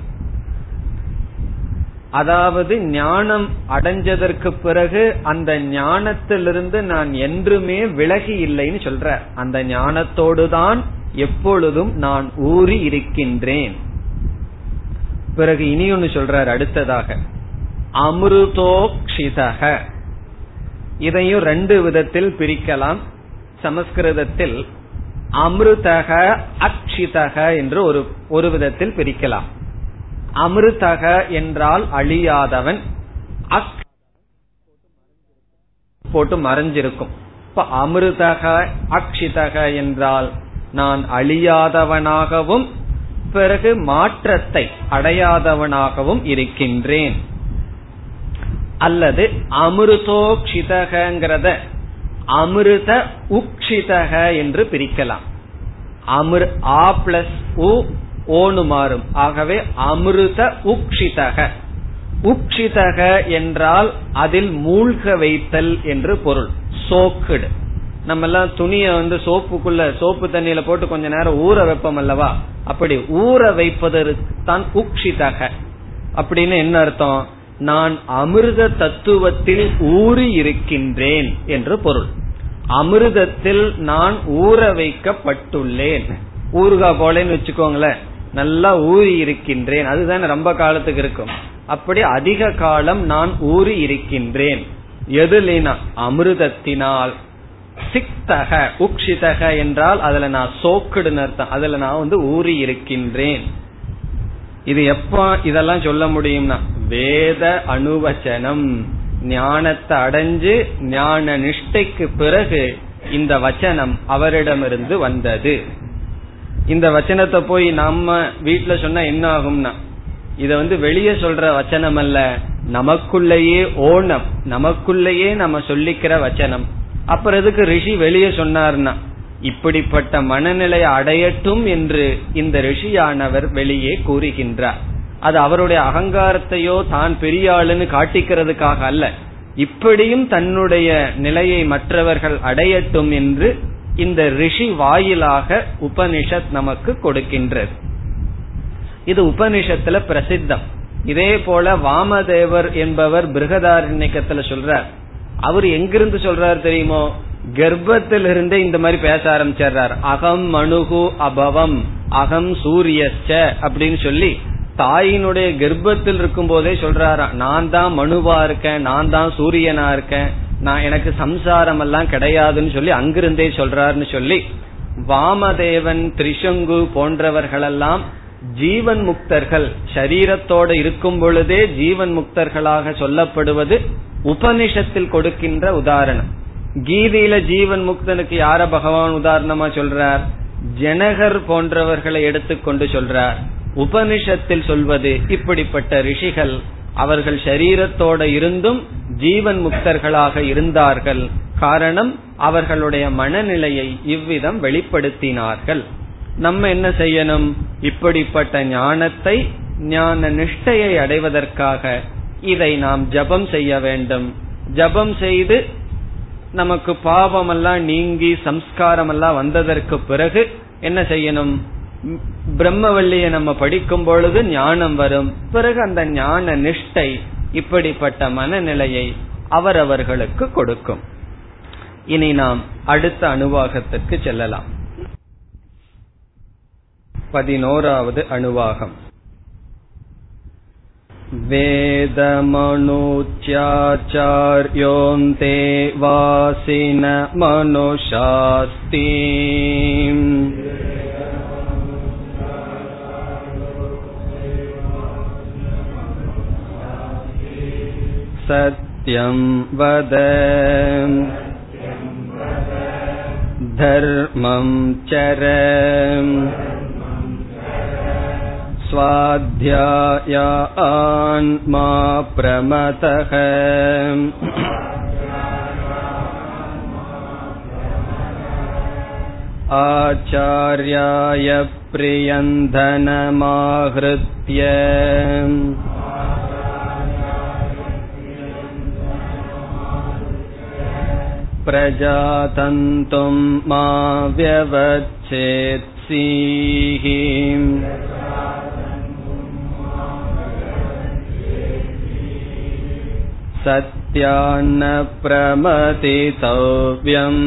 அதாவது ஞானம் அடைஞ்சதற்கு பிறகு அந்த ஞானத்திலிருந்து நான் என்றுமே விலகி இல்லைன்னு சொல்ற. அந்த ஞானத்தோடுதான் எப்பொழுதும் நான் ஊறி இருக்கின்றேன். பிறகு இனி ஒன்னு சொல்றார் அடுத்ததாக. அமிர்தோக்ஷிதக இதையும் ரெண்டு விதத்தில் பிரிக்கலாம். சமஸ்கிருதத்தில் அமிர்தக அக்ஷிதக என்று ஒரு ஒரு விதத்தில் பிரிக்கலாம். அமிர்தக என்றால் அழியாதவன் அக் போட்டு மறைஞ்சிருக்கும். இப்ப அமிர்தக அக்ஷிதக என்றால் நான் அழியாதவனாகவும் பிறகு மாற்றத்தை அடையாதவனாகவும் இருக்கின்றேன். அல்லது அமிர்தோக்ஷிதகங்கிறத அமிர்த உக்ஷிதக என்று பிரிக்கலாம். அமிர் ஆ பிளஸ் உ ஓனு மாறும். ஆகவே அமிர்த உக்ஷிதக. உக்ஷிதக என்றால் அதில் மூழ்க வைத்தல் என்று பொருள். சோக்குடு. நம்ம எல்லாம் துணிய வந்து சோப்புக்குள்ள சோப்பு தண்ணியில போட்டு கொஞ்ச நேரம் ஊற வைப்போம் அல்லவா? அப்படி ஊற வைப்பதற்கு தான் உக்ஷிதக. அப்படின்னு என்ன அர்த்தம்? நான் அமிர்த தத்துவத்தில் ஊறி இருக்கின்றேன் என்று பொருள். அமிர்தத்தில் நான் ஊற வைக்கப்பட்டுள்ளேன். ஊறுகா போலன்னு வச்சுக்கோங்களேன். நல்லா ஊறி இருக்கின்றேன். அதுதான் ரொம்ப காலத்துக்கு இருக்கும். அப்படி அதிக காலம் நான் ஊறி இருக்கின்றேன். எதுலினா? அமிர்தத்தினால். சிக்தக உக்ஷிதக என்றால் அதுல நான் சோக்குடுன்னு அர்த்தம். அதுல நான் வந்து ஊறி இருக்கின்றேன். இது எப்ப இதெல்லாம் சொல்ல முடியும்னா வேத அனுவச்சனம் ஞானத்தை அடைஞ்சு ஞான நிஷ்டைக்கு பிறகு இந்த வச்சனம் அவரிடமிருந்து வந்தது. இந்த வச்சனத்தை போய் நம்ம வீட்டுல சொன்னா என்ன ஆகும்னா இத வந்து வெளியே சொல்ற வச்சனம் அல்ல நமக்குள்ளேயே ஓணம் நமக்குள்ளேயே நம்ம சொல்லிக்கிற வச்சனம். அப்புறம் எதுக்கு ரிஷி வெளியே சொன்னார்னா இப்படிப்பட்ட மனநிலை அடையட்டும் என்று இந்த ரிஷியானவர் வெளியே கூறுகின்றார். அது அவருடைய அகங்காரத்தையோ தான் பெரிய ஆளுன்னு காட்டிக்கிறதுக்காக அல்ல. இப்படியும் தன்னுடைய நிலையை மற்றவர்கள் அடையட்டும் என்று இந்த ரிஷி வாயிலாக உபனிஷத் நமக்கு கொடுக்கின்றது. இது உபனிஷத்துல பிரசித்தம். இதே போல வாமதேவர் என்பவர் பிருகதாரண்யக்கத்துல சொல்றார். அவர் எங்கிருந்து சொல்றார் தெரியுமோ? கர்ப்பத்திலிருந்தே இந்த மாதிரி பேச ஆரம்பிச்சிடுறார். அகம் மனுகு அபவம் அகம் சூரியஸ்ச அப்படின்னு சொல்லி தாயினுடைய கர்ப்பத்தில் இருக்கும் போதே சொல்றாரா நான் தான் மனுவா இருக்கேன் நான் தான் சூரியனா இருக்கேன் நான் எனக்கு சம்சாரம் எல்லாம் கிடையாதுன்னு சொல்லி அங்கிருந்தே சொல்றாருன்னு சொல்லி வாமதேவன் திரிசங்கு போன்றவர்களெல்லாம் ஜீவன் முக்தர்கள் சரீரத்தோட இருக்கும் பொழுதே ஜீவன் முக்தர்களாக சொல்லப்படுவது உபனிஷத்தில் கொடுக்கின்ற உதாரணம். கீதையில ஜீவன் முக்தனுக்கு யார பகவான் உதாரணமா சொல்றார்? ஜனகர் போன்றவர்களை எடுத்துக்கொண்டு சொல்றார். உபனிஷத்தில் சொல்வது இப்படிப்பட்ட ரிஷிகள். அவர்கள் சரீரத்தோட இருந்தும் ஜீவன் முக்தர்களாக இருந்தார்கள். காரணம் அவர்களுடைய மனநிலையை இவ்விதம் வெளிப்படுத்தினார்கள். நம்ம என்ன செய்யணும்? இப்படிப்பட்ட ஞானத்தை ஞான நிஷ்டையை அடைவதற்காக இதை நாம் ஜபம் செய்ய வேண்டும். ஜபம் செய்து நமக்கு பாவம் எல்லாம் நீங்கி சம்ஸ்காரம் எல்லாம் வந்ததற்கு பிறகு என்ன செய்யணும்? பிரம்மவல்லிய நம்ம படிக்கும் பொழுது ஞானம் வரும். பிறகு அந்த ஞான நிஷ்டை இப்படிப்பட்ட மனநிலையை அவரவர்களுக்கு கொடுக்கும். இனி நாம் அடுத்த அணுவாகத்திற்கு செல்லலாம். பதினோராவது அணுவாகம். वेदमनुच्याचार्योऽन्ते वासिन मनुषास्ति सत्यं वद। धर्मं चर स्वाध्यायान्मा प्रमतः आचार्याय प्रियन्धनमाहृत्य प्रजातन्तुं मा व्यवच्छेत्सीः सत्यान्न प्रमतितव्यम्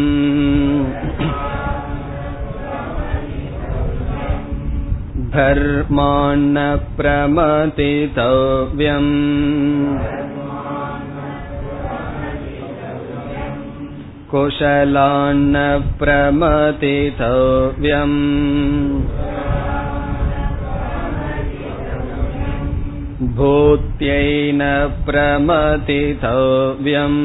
धर्मान्न प्रमतितव्यम् कुशलान्न प्रमतितव्यम् भूत्यैन प्रमतितव्यम्।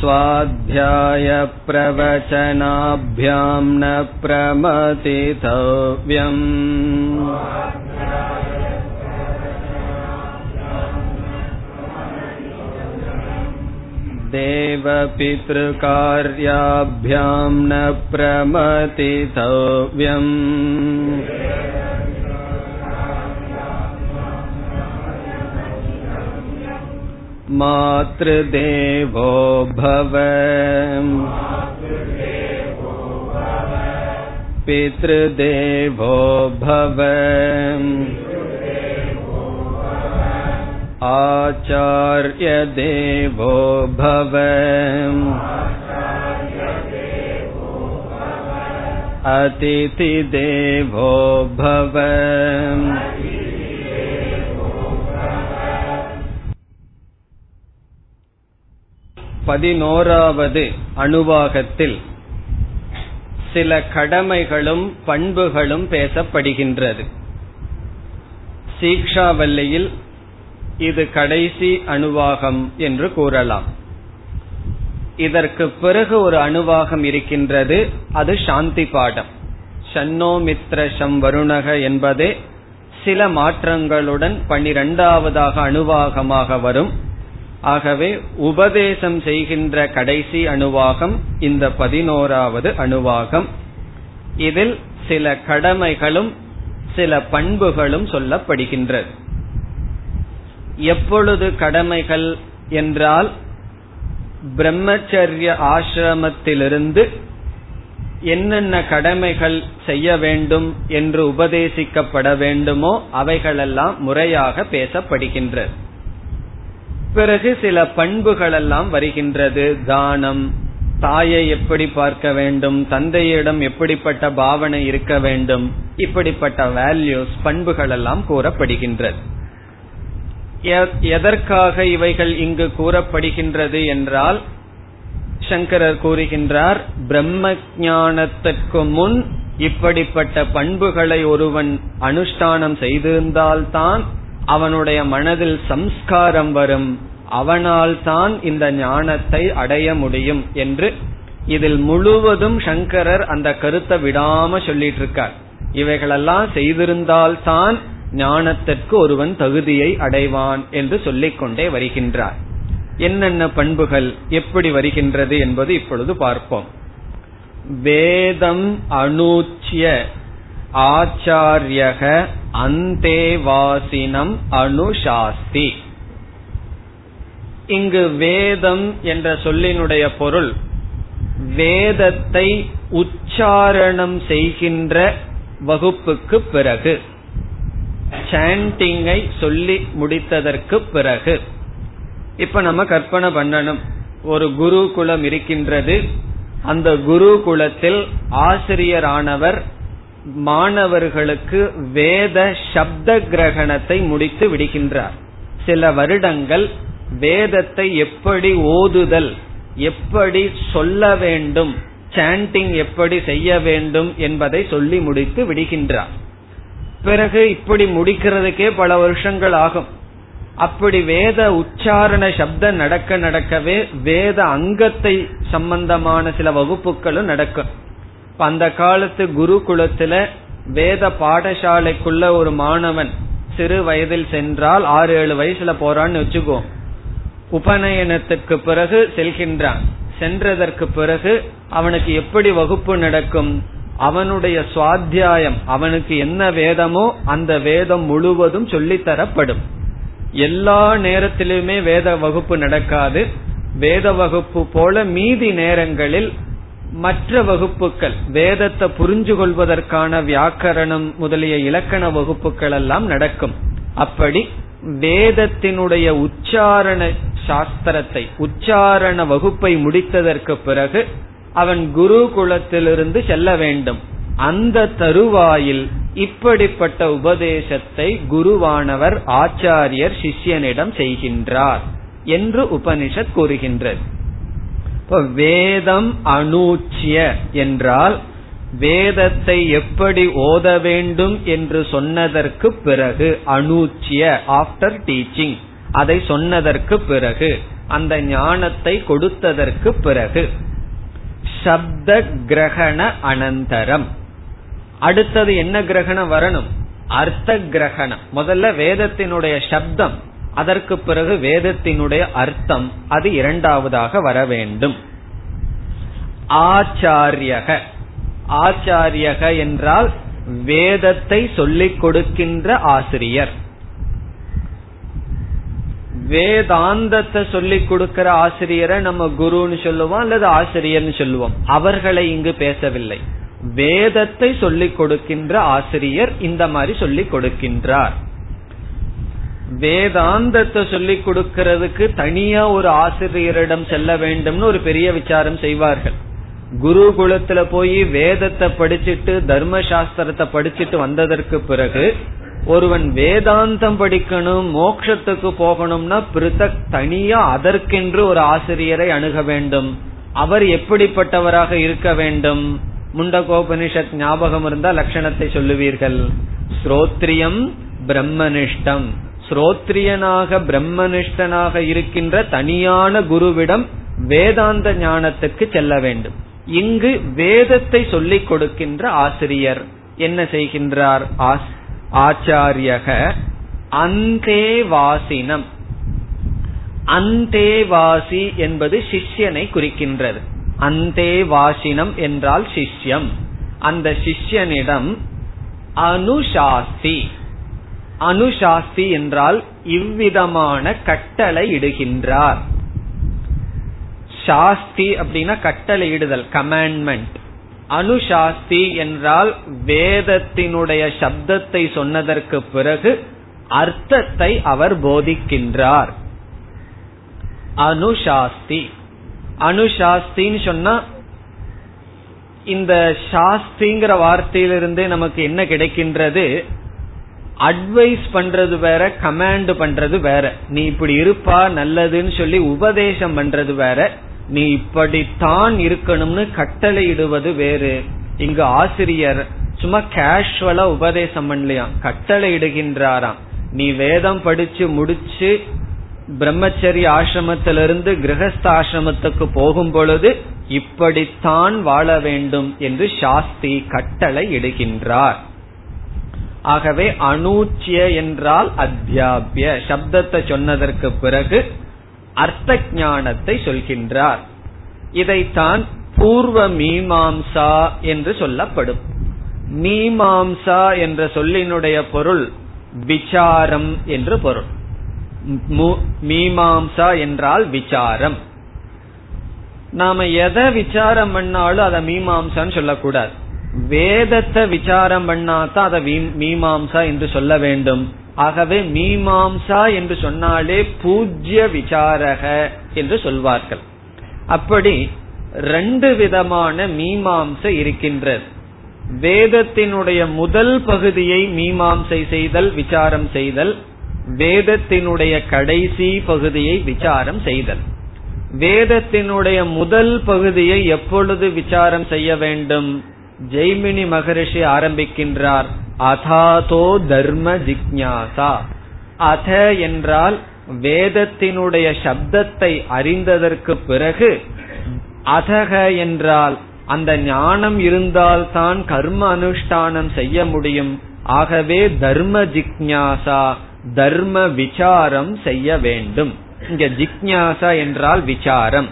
स्वाध्यायप्रवचनाभ्यां न प्रमतितव्यम् देवपितृकार्याभ्यां न प्रमतितव्यम्। मातृदेवो भव। पितृदेवो भव आचार्यदेवो भव अतिथिदेवो भव பதினோராவது அணுவாகத்தில் சில கடமைகளும் பண்புகளும் பேசப்படுகின்றது சீக்ஷாவல்லியில் இது கடைசி அணுவாகம் என்று கூறலாம். இதற்கு பிறகு ஒரு அணுவாகம் இருக்கின்றது அது சாந்தி பாடம். ஷன்னோ மித்ரஷம் வருணக என்பதே சில மாற்றங்களுடன் பனிரெண்டாவதாக அணுவாகமாக வரும். ஆகவே உபதேசம் செய்கின்ற கடைசி அணுவாகம் இந்த பதினோராவது அணுவாகம். இதில் சில கடமைகளும் சில பண்புகளும் சொல்லப்படுகின்றது. எப்பொழுது கடமைகள் என்றால் பிரம்மச்சரிய ஆசிரமத்திலிருந்து என்னென்ன கடமைகள் செய்ய வேண்டும் என்று உபதேசிக்கப்பட வேண்டுமோ அவைகளெல்லாம் முறையாக பேசப்படுகின்றது பிறகு சில பண்புகள் எல்லாம் வருகின்றது. தானம் தாயை எப்படி பார்க்க வேண்டும் தந்தையிடம் எப்படிப்பட்ட பாவனை இருக்க வேண்டும் இப்படிப்பட்ட வேல்யூஸ் பண்புகள் எல்லாம் கூறப்படுகின்றது. எதற்காக இவைகள் இங்கு கூறப்படுகின்றது என்றால் சங்கரர் கூறுகின்றார் பிரம்ம ஜானத்திற்கு முன் இப்படிப்பட்ட பண்புகளை ஒருவன் அனுஷ்டானம் செய்திருந்தால்தான் அவனுடைய மனதில் சம்ஸ்காரம் வரும். அவனால் தான் இந்த ஞானத்தை அடைய முடியும் என்று இதில் முழுவதும் சங்கரர் அந்த கருத்தை விடாம சொல்லிட்டு இருக்கார் இவைகளெல்லாம் செய்திருந்தால்தான் ஞானத்திற்கு ஒருவன் தகுதியை அடைவான் என்று சொல்லிக் கொண்டே வருகின்றார். என்னென்ன பண்புகள் எப்படி வருகின்றது என்பது இப்பொழுது பார்ப்போம். வேதம் அனூச்சிய ஆச்சாரியக அந்தேவாசினம் அனுசாஸ்தி இங்கு வேதம் என்ற சொல்லினுடைய பொருள் வேதத்தை உச்சாரணம் செய்கின்ற வகுப்புக்கு பிறகு சாண்டிங்கை சொல்லி முடித்ததற்கு பிறகு இப்ப நம்ம கற்பனை பண்ணணும். ஒரு குருகுலம் இருக்கின்றது. அந்த குருகுலத்தில் ஆசிரியரானவர் மாணவர்களுக்கு வேத சப்த கிரகணத்தை முடித்து விடுகின்றார். சில வருடங்கள் வேதத்தை எப்படி ஓதுதல் எப்படி சொல்ல வேண்டும் சாண்டிங் எப்படி செய்ய வேண்டும் என்பதை சொல்லி முடித்து விடுகின்றார். பிறகு இப்படி முடிக்கிறதுக்கே பல வருஷங்கள் ஆகும். அப்படி வேத உச்சாரண சப்தம் நடக்க நடக்கவே வேத அங்கத்தை சம்பந்தமான சில வகுப்புகளும் நடக்கும். அந்த காலத்து குருகுலத்துல வேத பாடசாலைக்குள்ள ஒரு மாணவன் சிறு வயதில் சென்றால் ஆறு ஏழு வயசுல போறான்னு வச்சுக்கோ. உபநயனத்துக்கு பிறகு செல்கின்றான். சென்றதற்கு பிறகு அவனுக்கு எப்படி வகுப்பு நடக்கும்? அவனுடைய சுவாத்தியாயம் அவனுக்கு என்ன வேதமோ அந்த வேதம் முழுவதும் சொல்லித்தரப்படும். எல்லா நேரத்திலுமே வேத வகுப்பு நடக்காது. வேத வகுப்பு போல மீதி நேரங்களில் மற்ற வகுப்புகள் வேதத்தை புரிஞ்சு கொள்வதற்கான வியாக்கரணம் முதலிய இலக்கண வகுப்புகள் எல்லாம் நடக்கும். அப்படி வேதத்தினுடைய உச்சாரண சாஸ்திரத்தை உச்சாரண வகுப்பை முடித்ததற்கு பிறகு அவன் குரு குலத்திலிருந்து செல்ல வேண்டும். அந்த தருவாயில் இப்படிப்பட்ட உபதேசத்தை குருவானவர் ஆச்சாரியர் சிஷ்யனிடம் செய்கின்றார் என்று உபனிஷத் கூறுகின்றது. வேதம் அனூச்சிய என்றால் வேதத்தை எப்படி ஓத வேண்டும் என்று சொன்னதற்கு பிறகு அனூச்சிய ஆப்டர் டீச்சிங் அதை சொன்னதற்கு பிறகு அந்த ஞானத்தை கொடுத்ததற்கு பிறகு சப்த கிரகண அனந்தரம். அடுத்தது என்ன கிரகணம் வரணும்? அர்த்த கிரகணம் முதல்ல வேதத்தினுடைய சப்தம் அதற்கு பிறகு வேதத்தினுடைய அர்த்தம் அது இரண்டாவதாக வர வேண்டும். ஆச்சாரியக. ஆச்சாரியக என்றால் வேதத்தை சொல்லிக் கொடுக்கின்ற ஆசிரியர். வேதாந்தத்தை சொல்லிக் கொடுக்கிற ஆசிரியரை நம்ம குருன்னு சொல்லுவோம் அல்லது ஆசிரியர்னு சொல்லுவோம். அவர்களை இங்கு பேசவில்லை. வேதத்தை சொல்லிக் கொடுக்கின்ற ஆசிரியர் இந்த மாதிரி சொல்லிக் கொடுக்கின்றார். வேதாந்தத்தை சொல்லிக் கொடுக்கிறதுக்கு தனியா ஒரு ஆசிரியரிடம் செல்ல வேண்டும்னு ஒரு பெரிய விசாரம் செய்வார்கள். குருகுலத்துல போய் வேதத்தை படிச்சுட்டு தர்ம சாஸ்திரத்தை படிச்சுட்டு வந்ததற்கு பிறகு ஒருவன் வேதாந்தம் படிக்கணும் மோக்ஷத்துக்கு போகணும்னா பிருத்தக் தனியா அதற்கென்று ஒரு ஆசிரியரை அணுக வேண்டும். அவர் எப்படிப்பட்டவராக இருக்க வேண்டும்? முண்டகோபனிஷத் ஞாபகம் இருந்தா லட்சணத்தை சொல்லுவீர்கள். ஸ்ரோத்ரியம் பிரம்மனிஷ்டம். ஸ்ரோத்ரியனாக பிரம்மனிஷ்டனாக இருக்கின்ற தனியான குருவிடம் வேதாந்த ஞானத்துக்கு செல்ல வேண்டும். இங்கு வேதத்தை சொல்லிக் கொடுக்கின்ற ஆசிரியர் என்ன செய்கின்றார்? ஆச்சாரியக அந்தே வாசினம். அந்தேவாசி என்பது சிஷ்யனை குறிக்கின்றது. அந்தே வாசினம் என்றால் சிஷ்யம். அந்த சிஷ்யனிடம் அனுசாஸ்தி அனுசாஸ்தி என்றால் இவ்விதமான கட்டளை இடுகின்றார். சாஸ்தி அப்படின்னா கட்டளை இடுதல் கமாண்ட்மெண்ட் அனுசாஸ்தி என்றால் வேதத்தினுடைய சப்தத்தை சொன்னதற்கு பிறகு அர்த்தத்தை அவர் போதிக்கின்றார். அனுசாஸ்தி. அனுசாஸ்தின்னு சொன்னா இந்த சாஸ்திங்கிற வார்த்தையிலிருந்தே நமக்கு என்ன கிடைக்கின்றது? அட்வைஸ் பண்றது வேற கமாண்ட் பண்றது வேற. நீ இப்படி இருப்பா நல்லதுன்னு சொல்லி உபதேசம் பண்றது வேற. நீ இப்படித்தான் இருக்கணும்னு கட்டளை வேறு. இங்கு ஆசிரியர் சும்மா கேஷுவலா உபதேசம் பண்ணலையாம். கட்டளை இடுகின்றாராம் நீ வேதம் படிச்சு முடிச்சு பிரம்மச்சரிய ஆசிரமத்திலிருந்து கிரகஸ்த ஆசிரமத்துக்கு போகும் பொழுது இப்படித்தான் வாழ வேண்டும் என்று சாஸ்தி கட்டளை இடுகின்றார் ஆகவே அனூச்சிய என்றால் அத்தியாபிய. சப்தத்தை சொன்னதற்கு பிறகு அர்த்த ஞானத்தை சொல்கின்றார். இதைத்தான் பூர்வ மீமாம்சா என்று சொல்லப்படும். மீமாம்சா என்ற சொல்லினுடைய பொருள் விசாரம் என்று பொருள். மீமாம்சா என்றால் விசாரம். நாம எதை விசாரம் பண்ணாலும் அதை மீமாம்சான்னு சொல்லக்கூடாது. வேதத்தை விசாரம் பண்ணாதான் அதை மீமாம்சா என்று சொல்ல வேண்டும். ஆகவே மீமாம்சா என்று சொன்னாலே பூஜ்ய விசாரக என்று சொல்வார்கள். அப்படி ரெண்டு விதமான மீமாம்ச இருக்கின்றது. வேதத்தினுடைய முதல் பகுதியை மீமாம்சை செய்தல் விசாரம் செய்தல் வேதத்தினுடைய கடைசி பகுதியை விசாரம் செய்தல். வேதத்தினுடைய முதல் பகுதியை எப்பொழுது விசாரம் செய்ய வேண்டும்? ஜெய்மினி மகரிஷி ஆரம்பிக்கின்றார். அதாதோ தர்ம ஜிக்ஞாசா. அத என்றால் வேதத்தினுடைய சப்தத்தை அறிந்ததற்கு பிறகு அதக என்றால் அந்த ஞானம் இருந்தால்தான் கர்ம அனுஷ்டானம் செய்ய முடியும். ஆகவே தர்ம ஜிக்ஞாசா தர்ம விசாரம் செய்ய வேண்டும். இங்க ஜிக்ஞாசா என்றால் விசாரம்.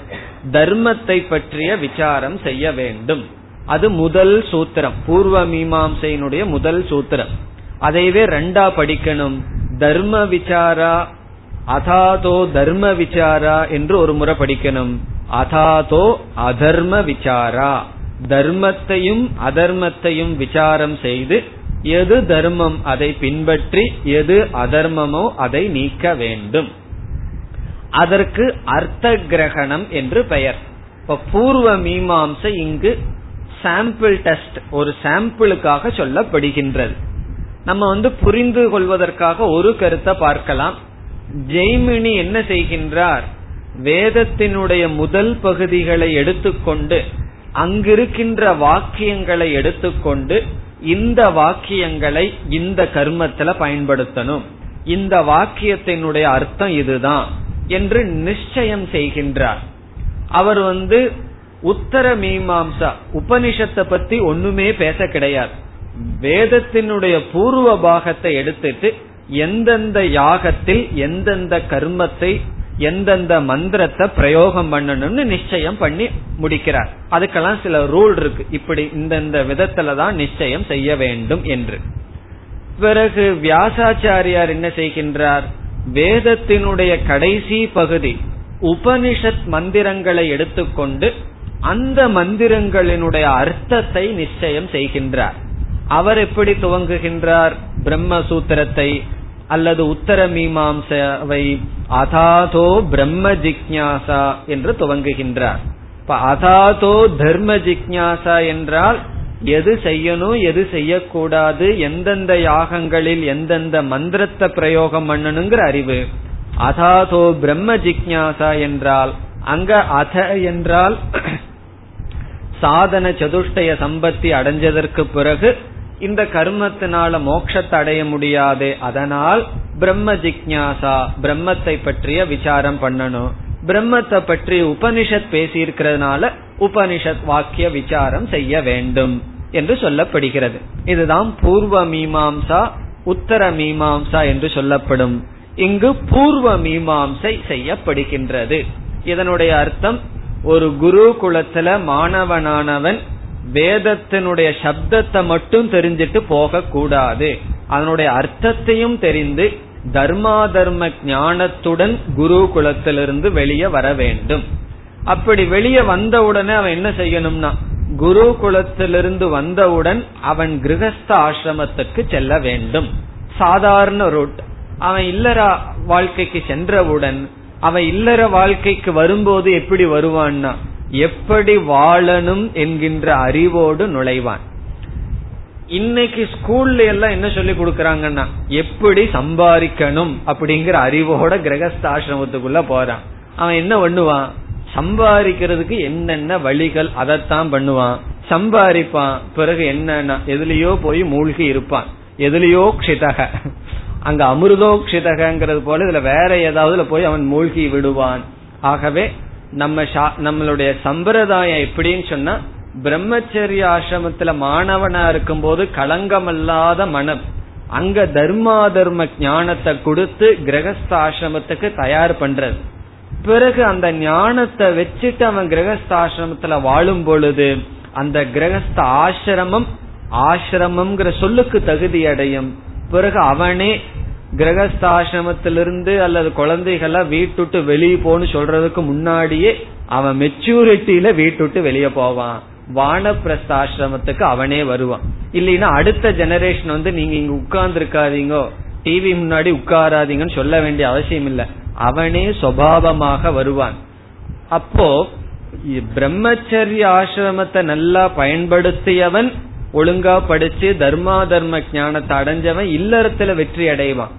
தர்மத்தை பற்றிய விசாரம் செய்ய வேண்டும். அது முதல் சூத்திரம். பூர்வ மீமாசையினுடைய முதல் சூத்திரம். அதைவே ரெண்டா படிக்கணும். தர்ம விசாரா அதாதோ தர்ம விசாரா என்று ஒரு முறை படிக்கணும். அதாதோ அதர்ம விசாரா. தர்மத்தையும் அதர்மத்தையும் விசாரம் செய்து எது தர்மம் அதை பின்பற்றி எது அதர்மமோ அதை நீக்க வேண்டும். அதற்கு அர்த்த கிரகணம் என்று பெயர். இப்ப பூர்வ மீமாம்சை இங்கு சாம்பிள் டெஸ்ட் ஒரு சாம்பிளுக்காக சொல்லப்படுகின்றது. நம்ம வந்து புரிந்து கொள்வதற்காக ஒரு கருத்தை பார்க்கலாம். ஜெய்மினி என்ன செய்கின்றார்? வேதத்தினுடைய முதல் பகுதிகளை எடுத்துக்கொண்டு அங்கிருக்கின்ற வாக்கியங்களை எடுத்துக்கொண்டு இந்த வாக்கியங்களை இந்த கர்மத்துல பயன்படுத்தணும். இந்த வாக்கியத்தினுடைய அர்த்தம் இதுதான் என்று நிச்சயம் செய்கின்றார். அவர் வந்து உத்தர மீமாம்சா உபனிஷத்தை பத்தி ஒண்ணுமே பேச கிடையாது. வேதத்தினுடைய பூர்வ பாகத்தை எடுத்துட்டு எந்தெந்த யாகத்தில் எந்தெந்த கர்மத்தை எந்தெந்த மந்திரத்தை பிரயோகம் பண்ணணும்னு நிச்சயம் பண்ணி முடிக்கிறார். அதுக்கெல்லாம் சில ரூல் இருக்கு. இப்படி இந்தந்த விதத்துல தான் நிச்சயம் செய்ய வேண்டும் என்று. பிறகு வியாசாச்சாரியார் என்ன செய்கின்றார்? வேதத்தினுடைய கடைசி பகுதி உபனிஷத் மந்திரங்களை எடுத்துக்கொண்டு அந்த மந்திரங்களினுடைய அர்த்தத்தை நிச்சயம் செய்கின்றார். அவர் எப்படி துவங்குகின்றார்? பிரம்மசூத்திரத்தை அல்லது உத்தர மீமாம்சாவை அதாதோ பிரம்ம ஜிக்யாசா என்று துவங்குகின்றார். இப்ப அதாதோ தர்ம ஜிக்யாசா என்றால் எது செய்யணும் எது செய்யக்கூடாது எந்தெந்த யாகங்களில் எந்தெந்த மந்திரத்தை பிரயோகம் பண்ணணுங்கிற அறிவு. அதாதோ பிரம்ம ஜிக்யாசா என்றால் அங்க அத என்றால் சாதன சதுஷ்டய சம்பத்தி அடைஞ்சதற்கு பிறகு இந்த கர்மத்தினால மோட்சத்தை அடைய முடியாது அதனால் பிரம்ம ஜிக்யாசா பிரம்மத்தை பற்றிய விசாரம் பண்ணணும். பிரம்மத்தை பற்றி உபனிஷத் பேசியிருக்கிறதுனால உபனிஷத் வாக்கிய விசாரம் செய்ய வேண்டும் என்று சொல்லப்படுகிறது. இதுதான் பூர்வ மீமாம்சா உத்தர மீமாம்சா என்று சொல்லப்படும். இங்கு பூர்வ மீமாம்சை செய்யப்படுகின்றது. இதனுடைய அர்த்தம் ஒரு குரு குலத்துல மாணவனானவன் வேதத்தினுடைய சப்தத்தை மட்டும் தெரிஞ்சிட்டு போக கூடாது அதனுடைய அர்த்தத்தையும் தெரிந்து தர்மா தர்ம ஞானத்துடன் குரு குலத்திலிருந்து வெளியே வர வேண்டும். அப்படி வெளியே வந்தவுடனே அவன் என்ன செய்யணும்னா குரு குலத்திலிருந்து வந்தவுடன் அவன் கிரகஸ்த ஆசிரமத்துக்கு செல்ல வேண்டும். சாதாரண ரூட் அவன் இல்லற வாழ்க்கைக்கு சென்றவுடன் அவன் இல்லற வாழ்க்கைக்கு வரும்போது எப்படி வருவான்னா எப்படி வாழணும் என்கின்ற அறிவோடு நுழைவான். இன்னைக்கு ஸ்கூல்ல எல்லாம் என்ன சொல்லி கொடுக்கறாங்கன்னா எப்படி சம்பாதிக்கணும் அப்படிங்கிற அறிவோட கிரகஸ்தாசிரமத்துக்குள்ள போறான். அவன் என்ன பண்ணுவான்? சம்பாதிக்கிறதுக்கு என்னென்ன வழிகள் அதைத்தான் பண்ணுவான். சம்பாதிப்பான் பிறகு என்னன்னா எதுலயோ போய் மூழ்கி இருப்பான். எதுலயோ க்ஷிதக. அங்க அமிர்தோக்ஷிதகங்கிறது போல இதுல வேற ஏதாவது போய் அவன் மூழ்கி விடுவான். ஆகவே நம்ம நம்மளுடைய சம்பிரதாயம் எப்படின்னு சொன்னா பிரம்மச்சரிய ஆசிரமத்துல மாணவனா இருக்கும் போது களங்கமல்லாத மனம். அங்க தர்மா தர்ம ஞானத்தை கொடுத்து கிரகஸ்த ஆசிரமத்துக்கு தயார் பண்றது. பிறகு அந்த ஞானத்தை வச்சுட்டு அவன் கிரகஸ்த ஆசிரமத்துல வாழும் பொழுது அந்த கிரகஸ்த ஆசிரமம் ஆசிரமம்ங்கிற சொல்லுக்கு தகுதி அடையும் பிறகு அவனே கிரகஸ்தாசிரமத்திலிருந்து அல்லது குழந்தைகள வீட்டுட்டு வெளியே போன்னு சொல்றதுக்கு முன்னாடியே அவன் மெச்சூரிட்டியில வீட்டுட்டு வெளியே போவான். வானப்பிரஸ்தாசிரமத்துக்கு அவனே வருவான். இல்லைன்னா அடுத்த ஜெனரேஷன் வந்து நீங்க இங்க உட்கார்ந்து இருக்காதீங்க டிவி முன்னாடி உட்காராதீங்கன்னு சொல்ல வேண்டிய அவசியம் இல்ல. அவனே சுவாவமாக வருவான். அப்போ பிரம்மச்சரிய ஆசிரமத்தை நல்லா பயன்படுத்தியவன் ஒழுங்கா படிச்சு தர்மா தர்ம ஞானத்தை அடைஞ்சவன் இல்லறத்துல வெற்றி அடைவான்.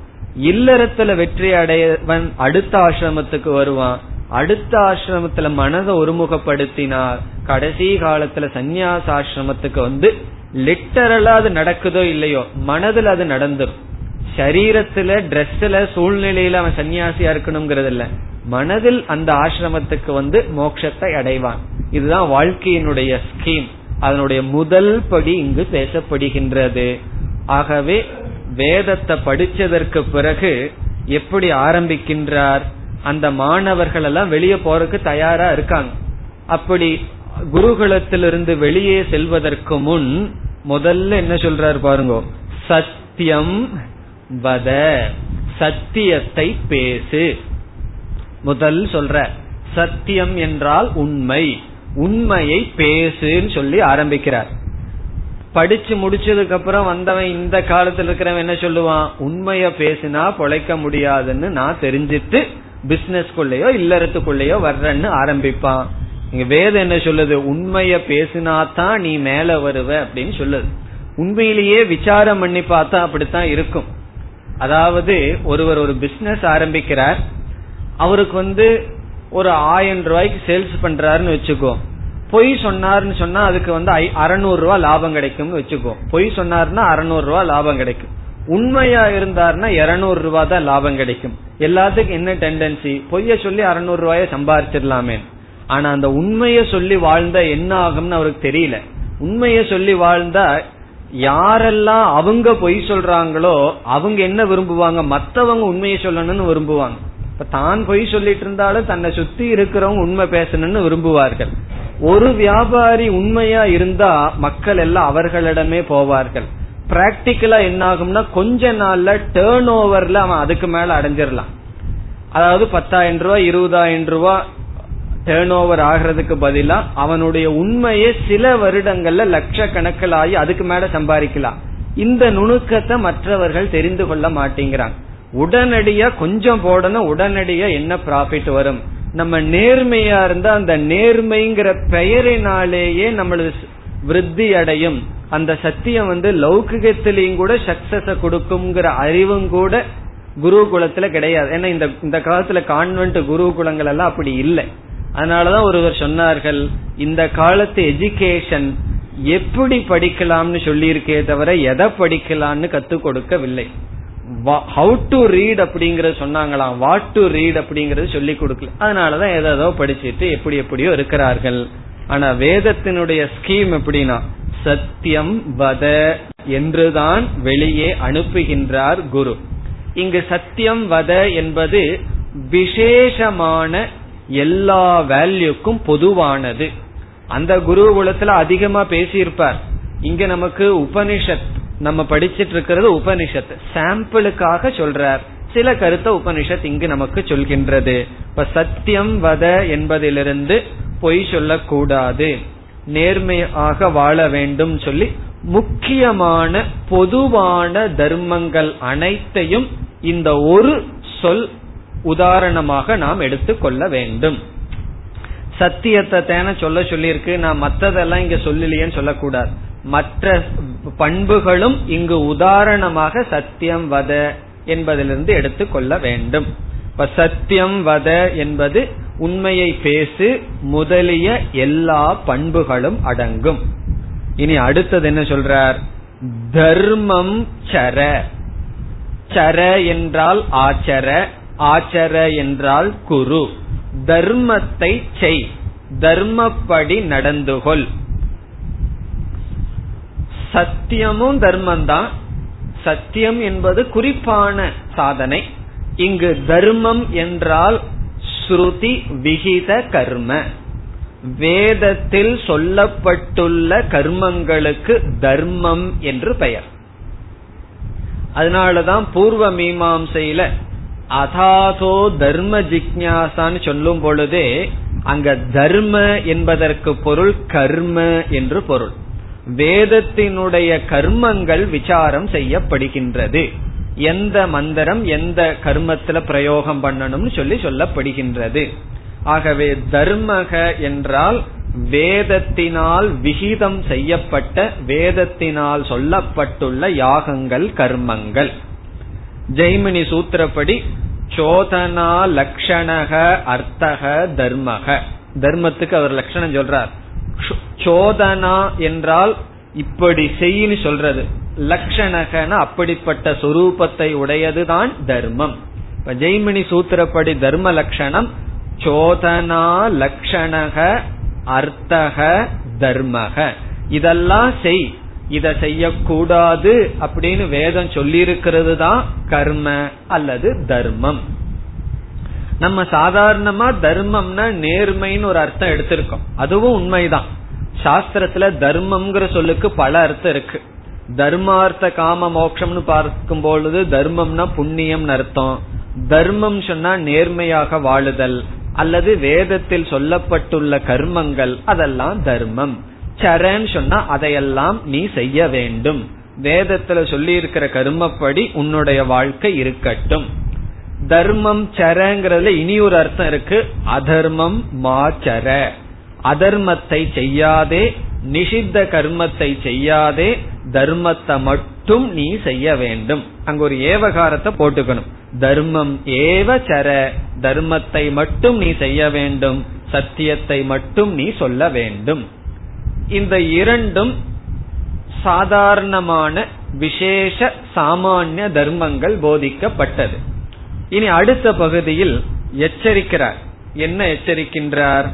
இல்லறத்துல வெற்றி அடையவன் அடுத்த ஆசிரமத்துக்கு வருவான். அடுத்த ஆசிரமத்துல மனதை ஒருமுகப்படுத்தினார். கடைசி காலத்துல சந்நியாச ஆசிரமத்துக்கு வந்து லிட்டரலா அது நடக்குதோ இல்லையோ மனதுல அது நடந்துரும். சரீரத்துல டிரெஸ்ல சூழ்நிலையில அவன் சன்னியாசியா இருக்கணுங்கிறது இல்ல மனதில் அந்த ஆசிரமத்துக்கு வந்து மோட்சத்தை அடைவான். இதுதான் வாழ்க்கையினுடைய ஸ்கீம் அதனுடைய முதல் படி இங்கு பேசப்படுகின்றது. ஆகவே வேதத்தை படிச்சதற்கு பிறகு எப்படி ஆரம்பிக்கின்றார்? அந்த மாணவர்கள் எல்லாம் வெளியே போறதுக்கு தயாரா இருக்காங்க. அப்படி குருகுலத்திலிருந்து வெளியே செல்வதற்கு முன் முதல்ல என்ன சொல்றாரு பாருங்க. சத்தியம் வத சத்தியத்தை பேசு. முதல் சொல்ற சத்தியம் என்றால் உண்மை. உண்மையை பேசுன்னு சொல்லி ஆரம்பிக்கிறார். படிச்சு முடிச்சதுக்கு அப்புறம் வந்தவன் இந்த காலத்துல இருக்கிறவன் என்ன சொல்லுவான்? உண்மைய பேசினா பொழைக்க முடியாதுன்னு நான் தெரிஞ்சிட்டு பிசினஸ்குள்ளேயோ இல்லறத்துக்குள்ளேயோ வர்றேன்னு ஆரம்பிப்பான். இங்க வேதம் என்ன சொல்லுது? உண்மைய பேசினாதான் நீ மேல வருவ அப்படின்னு சொல்லுது. உண்மையிலேயே விசாரம் பண்ணி பார்த்தா அப்படித்தான் இருக்கும். அதாவது ஒருவர் ஒரு பிசினஸ் ஆரம்பிக்கிறார். அவருக்கு வந்து ஒரு ஆயிரம் ரூபாய்க்கு சேல்ஸ் பண்றாருன்னு வச்சுக்கோ. பொய் சொன்னார்னு சொன்னா அதுக்கு வந்து அறுநூறு ரூபா லாபம் கிடைக்கும்னு வச்சுக்கோ. பொய் சொன்னார்னா அறுநூறு ரூபா லாபம் கிடைக்கும். உண்மையா இருந்தார்னா இருநூறு ரூபா தான் லாபம் கிடைக்கும். எல்லாத்துக்கும் என்ன டெண்டன்சி பொய்ய சொல்லி அறுநூறு ரூபாய சம்பாரிச்சிடலாமே. ஆனா அந்த உண்மைய சொல்லி வாழ்ந்த என்ன ஆகும்னு அவருக்கு தெரியல. உண்மைய சொல்லி வாழ்ந்தா யாரெல்லாம் அவங்க பொய் சொல்றாங்களோ அவங்க என்ன விரும்புவாங்க? மத்தவங்க உண்மையை சொல்லணும்னு விரும்புவாங்க. தான் பொய் சொல்லிட்டு இருந்தாலும் தன்னை சுத்தி இருக்கிறவங்க உண்மை பேசணும்னு விரும்புவார்கள். ஒரு வியாபாரி உண்மையா இருந்தா மக்கள் எல்லாம் அவர்களிடமே போவார்கள். பிராக்டிக்கலா என்ன ஆகும்னா கொஞ்ச நாள்ல டேர்ன் ஓவர்ல அவன் அதுக்கு மேல அடைஞ்சிடலாம். அதாவது பத்தாயிரம் ரூபாய் இருபதாயிரம் ரூபாய் டேர்ன் ஓவர் ஆகிறதுக்கு பதிலா அவனுடைய உண்மையே சில வருடங்கள்ல லட்சக்கணக்கில் ஆகி அதுக்கு மேல சம்பாதிக்கலாம். இந்த நுணுக்கத்தை மற்றவர்கள் தெரிந்து கொள்ள மாட்டேங்கிறாங்க உடனடியா கொஞ்சம் போடணும் உடனடியா என்ன ப்ராஃபிட் வரும்? நம்ம நேர்மையா இருந்தா அந்த நேர்மைங்கிற பெயரினாலேயே நம்மளது விருத்தி அடையும். அந்த சத்தியம் வந்து லௌகிகத்திலையும் கூட சக்சஸ கொடுக்குங்கிற அறிவும் கூட குருகுலத்துல கிடையாது. ஏன்னா இந்த இந்த காலத்துல கான்வென்ட் குருகுலங்கள் எல்லாம் அப்படி இல்லை. அதனாலதான் ஒருவர் சொன்னார்கள் இந்த காலத்து எஜுகேஷன் எப்படி படிக்கலாம்னு சொல்லியிருக்கே தவிர எதை படிக்கலாம்னு கத்துக் கொடுக்கவில்லை. ஹவு டு ரீட் அப்படிங்கறது சொன்னாங்களாம். வாட் டு ரீட் அப்படிங்கறது சொல்லி கொடுக்கல. அதனாலதான் ஏதோ படிச்சுட்டு எப்படி எப்படியோ இருக்கிறார்கள். ஆனா வேதத்தினுடைய ஸ்கீம் எப்படின்னா சத்தியம் வத என்றுதான் வெளியே அனுப்புகின்றார் குரு. இங்கு சத்தியம் வத என்பது விசேஷமான எல்லா வேல்யூக்கும் பொதுவானது. அந்த குருகுலத்துல அதிகமா பேசியிருப்பார். இங்க நமக்கு உபனிஷத் நம்ம படிச்சிட்டு இருக்கிறது உபனிஷத் சாம்பிளுக்காக சொல்றார். சில கருத்தை உபனிஷத் இங்கு நமக்கு சொல்கின்றது. இப்ப சத்தியம் வத என்பதிலிருந்து பொய் சொல்லக்கூடாது. நேர்மையாக வாழ வேண்டும் சொல்லி முக்கியமான பொதுவான தர்மங்கள் அனைத்தையும் இந்த ஒரு சொல் உதாரணமாக நாம் எடுத்துக்கொள்ள வேண்டும். சத்தியத்தை தேன சொல்ல சொல்லியிருக்கு. நான் மற்றதெல்லாம் இங்க சொல்லலையேன்னு சொல்லக்கூடாது. மற்ற பண்புகளும் இங்கு உதாரணமாக சத்தியம் வத என்பதிலிருந்து எடுத்துக்கொள்ள வேண்டும். இப்ப சத்தியம் வத என்பது உண்மையை பேசு முதலிய எல்லா பண்புகளும் அடங்கும். இனி அடுத்தது என்ன சொல்றார்? தர்மம் சர. சர என்றால் ஆச்சர ஆச்சர என்றால் குரு. தர்மத்தை செய். தர்மப்படி நடந்துகொள். சத்தியமும் தர்மம் தான் சத்தியம் என்பது குறிப்பான சாதனை. இங்கு தர்மம் என்றால் ஸ்ருதி விகித கர்ம. வேதத்தில் சொல்லப்பட்டுள்ள கர்மங்களுக்கு தர்மம் என்று பெயர். அதனாலதான் பூர்வ மீமாசையில அதாதோ தர்ம ஜிக்யாசான்னு சொல்லும் பொழுதே அங்க தர்ம என்பதற்கு பொருள் கர்ம என்று பொருள். வேதத்தினுடைய கர்மங்கள் விசாரம் செய்யப்படுகின்றது. எந்த மந்திரம் எந்த கர்மத்துல பிரயோகம் பண்ணணும்னு சொல்லி சொல்லப்படுகின்றது. ஆகவே தர்மக என்றால் வேதத்தினால் விகிதம் செய்யப்பட்ட வேதத்தினால் சொல்லப்பட்டுள்ள யாகங்கள் கர்மங்கள். ஜெய்மினி சூத்திரப்படி சோதனா லக்ஷணக அர்த்தக தர்மக. தர்மத்துக்கு அவர் லட்சணம் சொல்றார். சோதனா என்றால் இப்படி செய்யின்னு சொல்றது. லக்ஷணகன அப்படிப்பட்ட சொரூபத்தை உடையதுதான் தர்மம். இப்ப ஜெய்மினி சூத்திரப்படி தர்ம லட்சணம் சோதனா லட்சணக அர்த்தக தர்மக. இதெல்லாம் செய். இத செய்யக்கூடாது அப்படின்னு வேதம் சொல்லியிருக்கிறது தான் கர்ம அல்லது தர்மம். நம்ம சாதாரணமா தர்மம்னா நேர்மைன்னு ஒரு அர்த்தம் எடுத்திருக்கோம். அதுவும் உண்மைதான். சாஸ்திரத்துல தர்மம்ங்கிற சொல்லுக்கு பல அர்த்தம் இருக்கு. தர்மார்த்த காம மோட்சம்னு பார்க்கும் பொழுது தர்மம்னா புண்ணியம்னு அர்த்தம். தர்மம் சொன்னா நேர்மையாக வாழுதல் அல்லது வேதத்தில் சொல்லப்பட்டுள்ள கர்மங்கள் அதெல்லாம் தர்மம். சரண் சொன்னா அதையெல்லாம் நீ செய்ய வேண்டும். வேதத்துல சொல்லி இருக்கிற கர்மப்படி உன்னுடைய வாழ்க்கை இருக்கட்டும். தர்மம் சரங்கிறதுல இனி ஒரு அர்த்தம் இருக்கு. அதர்மம் மாச்சர. அதர்மத்தை செய்யாதே நிஷித்த கர்மத்தை செய்யாதே தர்மத்தை மட்டும் நீ செய்ய வேண்டும். அங்க ஒரு ஏவகாரத்தை போட்டுக்கணும். தர்மம் ஏவ சர. தர்மத்தை மட்டும் நீ செய்ய வேண்டும். சத்தியத்தை மட்டும் நீ சொல்ல வேண்டும். இந்த இரண்டும் சாதாரணமான விசேஷ சாமானிய தர்மங்கள் போதிக்கப்பட்டது. இனி அடுத்த பகுதியில் எச்சரிக்கிறார். என்ன எச்சரிக்கின்றார்?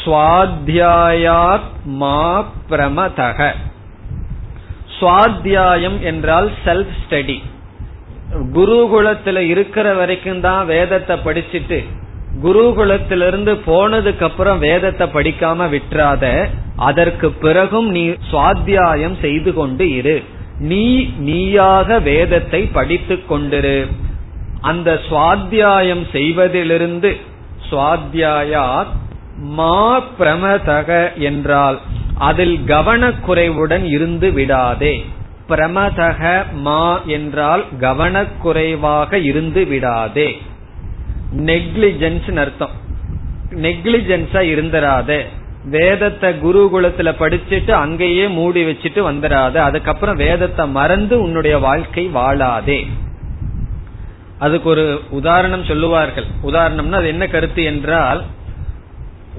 சுவாத்தியாயாத் மா பிரமதக. சுவாத்தியாயம் என்றால் செல்ஃப் ஸ்டடி குருகுலத்துல இருக்கிற வரைக்கும் தான் வேதத்தை படிச்சுட்டு குருகுலத்திலிருந்து போனதுக்கு அப்புறம் வேதத்தை படிக்காம விட்டுறாத அதற்கு பிறகும் நீ சுவாத்தியாயம் செய்து கொண்டு இரு. நீ நீயாக வேதத்தை படித்துக் கொண்டிரு. அந்த சுவாத்தியாயம் செய்வதிலிருந்து சுவாத்தியாயாத் மா பிரமதக என்றால் அதில் கவனக்குறைவுடன் இருந்து விடாதே. பிரமதக மா என்றால் கவனக்குறைவாக இருந்து விடாதே. நெக்லிஜென்ஸ் அர்த்தம். நெக்லிஜென்ஸா இருந்துராத. வேதத்தை குருகுலத்துல படிச்சுட்டு அங்கேயே மூடி வச்சுட்டு வந்துடாத அதுக்கப்புறம் வேதத்தை மறந்து உன்னுடைய வாழ்க்கை வாழாதே. அதுக்கு ஒரு உதாரணம் சொல்லுவார்கள். உதாரணம்னா அது என்ன கருத்து என்றால்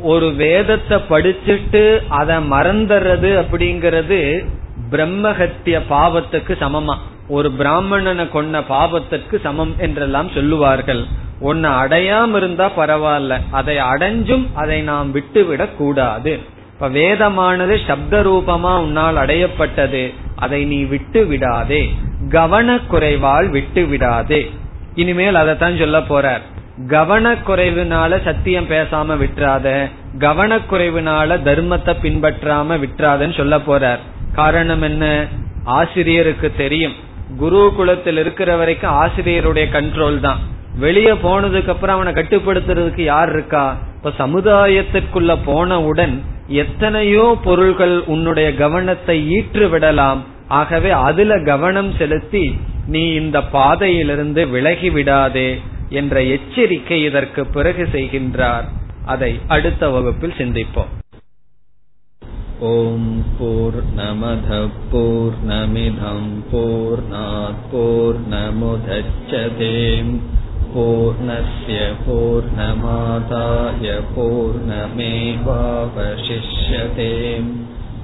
ஒரு வேதத்தை படிச்சுட்டு அதை மறந்துறது அப்படிங்கறது பிரம்மஹத்திய பாவத்துக்கு சமமா. ஒரு பிராமணனை கொண்ட பாவத்திற்கு சமம் என்றெல்லாம் சொல்லுவார்கள். ஒன்னு அடையாம இருந்தா பரவாயில்ல. அதை அடைஞ்சும் அதை நாம் விட்டுவிடக் கூடாது. இப்ப வேதமானது சப்த ரூபமா உன்னால் அடையப்பட்டது. அதை நீ விட்டு விடாதே கவனக்குறைவால் விட்டு விடாதே இனிமேல் அதைத்தான் சொல்ல போறார். கவனக்குறைவுனால சத்தியம் பேசாம விட்டுறாத கவனக்குறைவுனால தர்மத்தை பின்பற்றாம விட்டுறாதன்னு சொல்ல போறார். காரணம் என்ன? ஆசிரியருக்கு தெரியும். குரு குலத்தில் இருக்கிற வரைக்கும் ஆசிரியருடைய கண்ட்ரோல் தான். வெளியே போனதுக்கு அப்புறம் அவனை கட்டுப்படுத்துறதுக்கு யார் இருக்கா? இப்ப சமுதாயத்திற்குள்ள போனவுடன் எத்தனையோ பொருள்கள் உன்னுடைய கவனத்தை ஈற்று விடலாம். ஆகவே அதுல கவனம் செலுத்தி நீ இந்த பாதையிலிருந்து விலகி விடாதே என்ற எச்சரிக்கை இதற்கு பிறகு செய்கின்றார். அதை அடுத்த வகுப்பில் சிந்திப்போம். ॐ पूर्णमधपूर्णमिधम्पूर्णापूर्णमुधच्छते पूर्णस्य पूर्णमादाय पूर्णमेवावशिष्यते